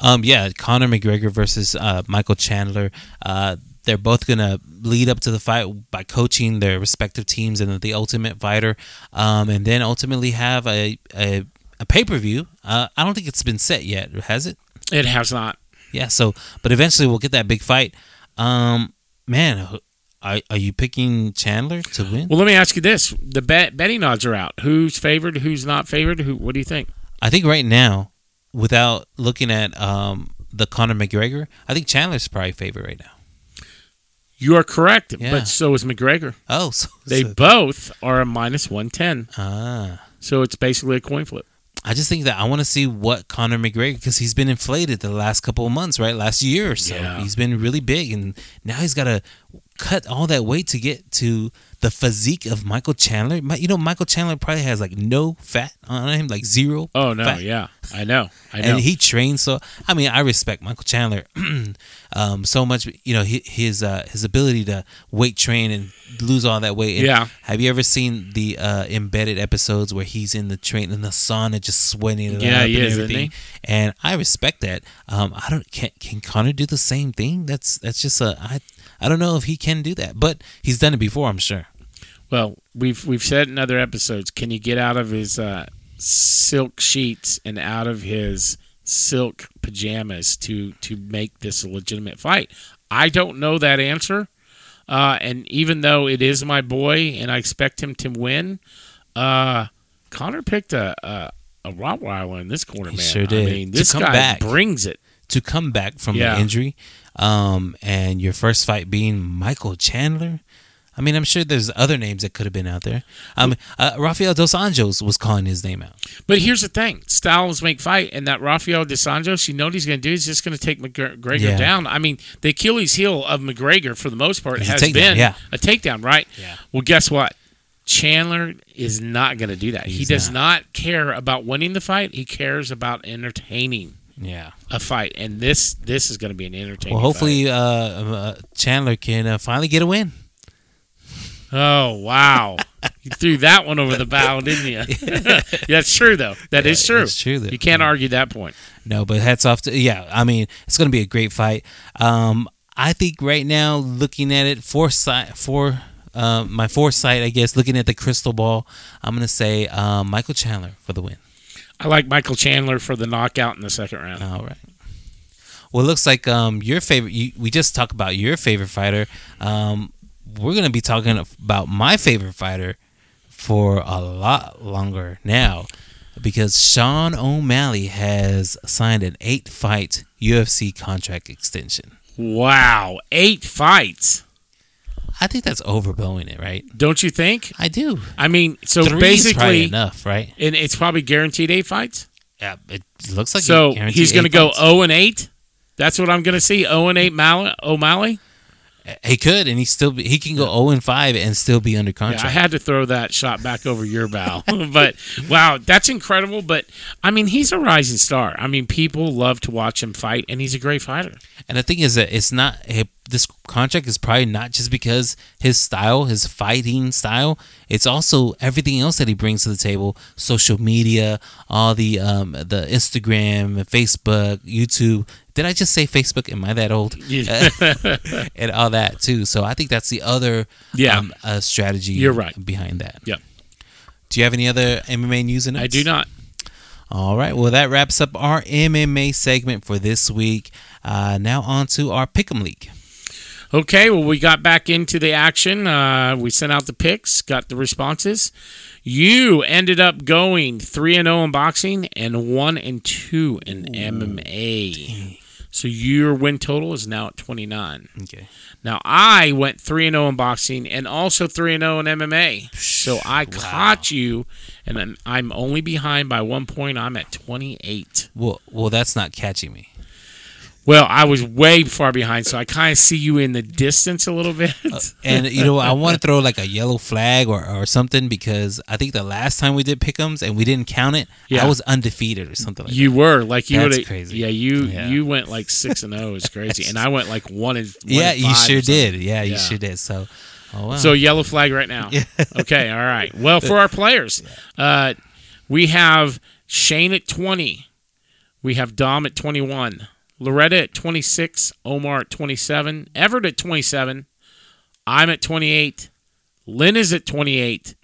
Um. Yeah, Conor McGregor versus uh, Michael Chandler. Uh. They're both gonna lead up to the fight by coaching their respective teams and the Ultimate Fighter, um, and then ultimately have a a, a pay per view. Uh, I don't think it's been set yet, has it? It has not. Yeah. So, but eventually we'll get that big fight. Um, man, are, are you picking Chandler to win? Well, let me ask you this: the bet betting odds are out. Who's favored? Who's not favored? Who? What do you think? I think right now, without looking at um the Conor McGregor, I think Chandler's probably favored right now. You are correct, Yeah. but so is McGregor. Oh, so, They so- both are a minus 110. ah. So it's basically a coin flip. I just think that I want to see what Conor McGregor because he's been inflated the last couple of months, right? Last year or so, Yeah. he's been really big, and now he's got to cut all that weight to get to the physique of Michael Chandler. You know, Michael Chandler probably has like no fat on him, like zero. Oh, no. fat. Yeah. I know. I know. and he trains so i mean i respect michael chandler um, so much you know hi- his uh, his ability to weight train and lose all that weight And Yeah. have you ever seen the uh, embedded episodes where he's in the train in the sauna just sweating Yeah, he and is, isn't everything and i respect that um, i don't can, can conor do the same thing that's that's just a i i don't know if he can do that but he's done it before i'm sure well, we've we've said in other episodes, can you get out of his uh, silk sheets and out of his silk pajamas to to make this a legitimate fight? I don't know that answer. Uh, and even though it is my boy and I expect him to win, uh, Conor picked a, a a Rottweiler in this corner, He man. sure did. I mean, this guy back. brings it. to come back from Yeah. an injury um, and your first fight being Michael Chandler. I mean, I'm sure there's other names that could have been out there. Um, uh, Rafael dos Anjos was calling his name out. But here's the thing: styles make fight, and that Rafael dos Anjos, you know what he's going to do? He's just going to take McGregor Yeah. down. I mean, the Achilles heel of McGregor, for the most part, a has takedown, been yeah. a takedown, right? Yeah. Well, guess what? Chandler is not going to do that. he does not. not. care about winning the fight. He cares about entertaining Yeah. a fight, and this this is going to be an entertaining. Well, hopefully uh, uh, Chandler can uh, finally get a win. Oh wow! you threw that one over the bow, didn't you? That's true, though. That is Yeah, true. it's true that- You can't argue that point. No, but hats off to yeah. I mean, it's going to be a great fight. Um, I think right now, looking at it, foresight for uh, my foresight, I guess, looking at the crystal ball, I'm going to say uh, Michael Chandler for the win. I like Michael Chandler for the knockout in the second round. All right. Well, it looks like um, your favorite. You, we just talked about your favorite fighter. Um, we're gonna be talking about my favorite fighter for a lot longer now, because Sean O'Malley has signed an eight-fight UFC contract extension. Wow, eight fights. I think that's overblowing it, right? Don't you think? I do. I mean, so Three is probably basically, enough, right? and it's probably guaranteed eight fights. Yeah, it looks like so guaranteed he's going to go zero and eight. That's what I'm going to see. Zero and eight Malley, O'Malley. He could, and he still be, he can go zero and five and still be under Yeah, contract. I had to throw that shot back over your bow. but wow, that's incredible. But I mean, he's a rising star. I mean, people love to watch him fight, and he's a great fighter. And the thing is that it's not eh, this contract is probably not just because his style, his fighting style. It's also everything else that he brings to the table: social media, all the um, the Instagram, Facebook, YouTube. Did I just say Facebook? Am I that old? Yeah. and all that too. So I think that's the other Yeah. um, uh, strategy. You're right. behind that. Yeah. Do you have any other MMA news and I do not. All right. Well, that wraps up our MMA segment for this week. Uh, now on to our Pick'em League. Okay, well, we got back into the action. Uh, we sent out the picks, got the responses. You ended up going three and zero in boxing and one and two in MMA. So your win total is now at twenty nine. Okay. Now I went three and zero in boxing and also three and zero in MMA. So I caught you, and I'm, I'm only behind by one point. I'm at twenty eight. Well, well, that's not catching me. Well, I was way far behind, so I kind of see you in the distance a little bit. And you know, I want to throw like a yellow flag or, or something because I think the last time we did pickums and we didn't count it, Yeah. I was undefeated or something like You were like you That's would crazy. Yeah, you Yeah. you went like six and zero. It's crazy, and I went like one and one Yeah, and you sure did. Yeah, you Yeah. sure did. So, oh wow. So yellow flag right now. okay, all right. Well, for our players, uh, we have Shane at twenty. We have Dom at twenty-one. Loretta at twenty-six. Omar at twenty-seven. Everett at twenty-seven. I'm at twenty-eight. Lynn is at twenty-eight.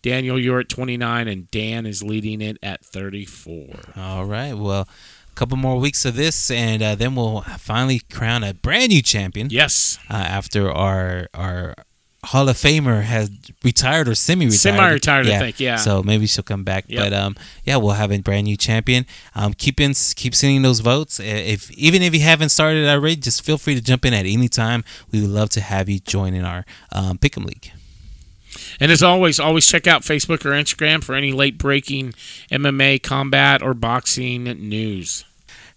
Daniel, you're at twenty-nine, and Dan is leading it at thirty-four. All right. Well, a couple more weeks of this, and uh, then we'll finally crown a brand new champion. Yes. uh, after our our Hall of Famer has retired or semi-retired. Semi-retired, I think, yeah. So maybe she'll come back. Yep. But um, yeah, we'll have a brand new champion. Um, keep in, keep sending those votes. If even if you haven't started already, just feel free to jump in at any time. We would love to have you join in our um, Pick'em League. And as always, always check out Facebook or Instagram for any late breaking MMA, combat, or boxing news.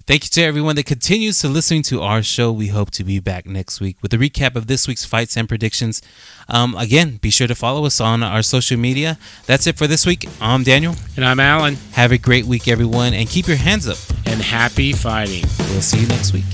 Thank you to everyone that continues to listening to our show. We hope to be back next week with a recap of this week's fights and predictions. Um, again, be sure to follow us on our social media. That's it for this week. I'm Daniel. And I'm Alan, Have a great week, everyone, and keep your hands up. and happy fighting. We'll see you next week.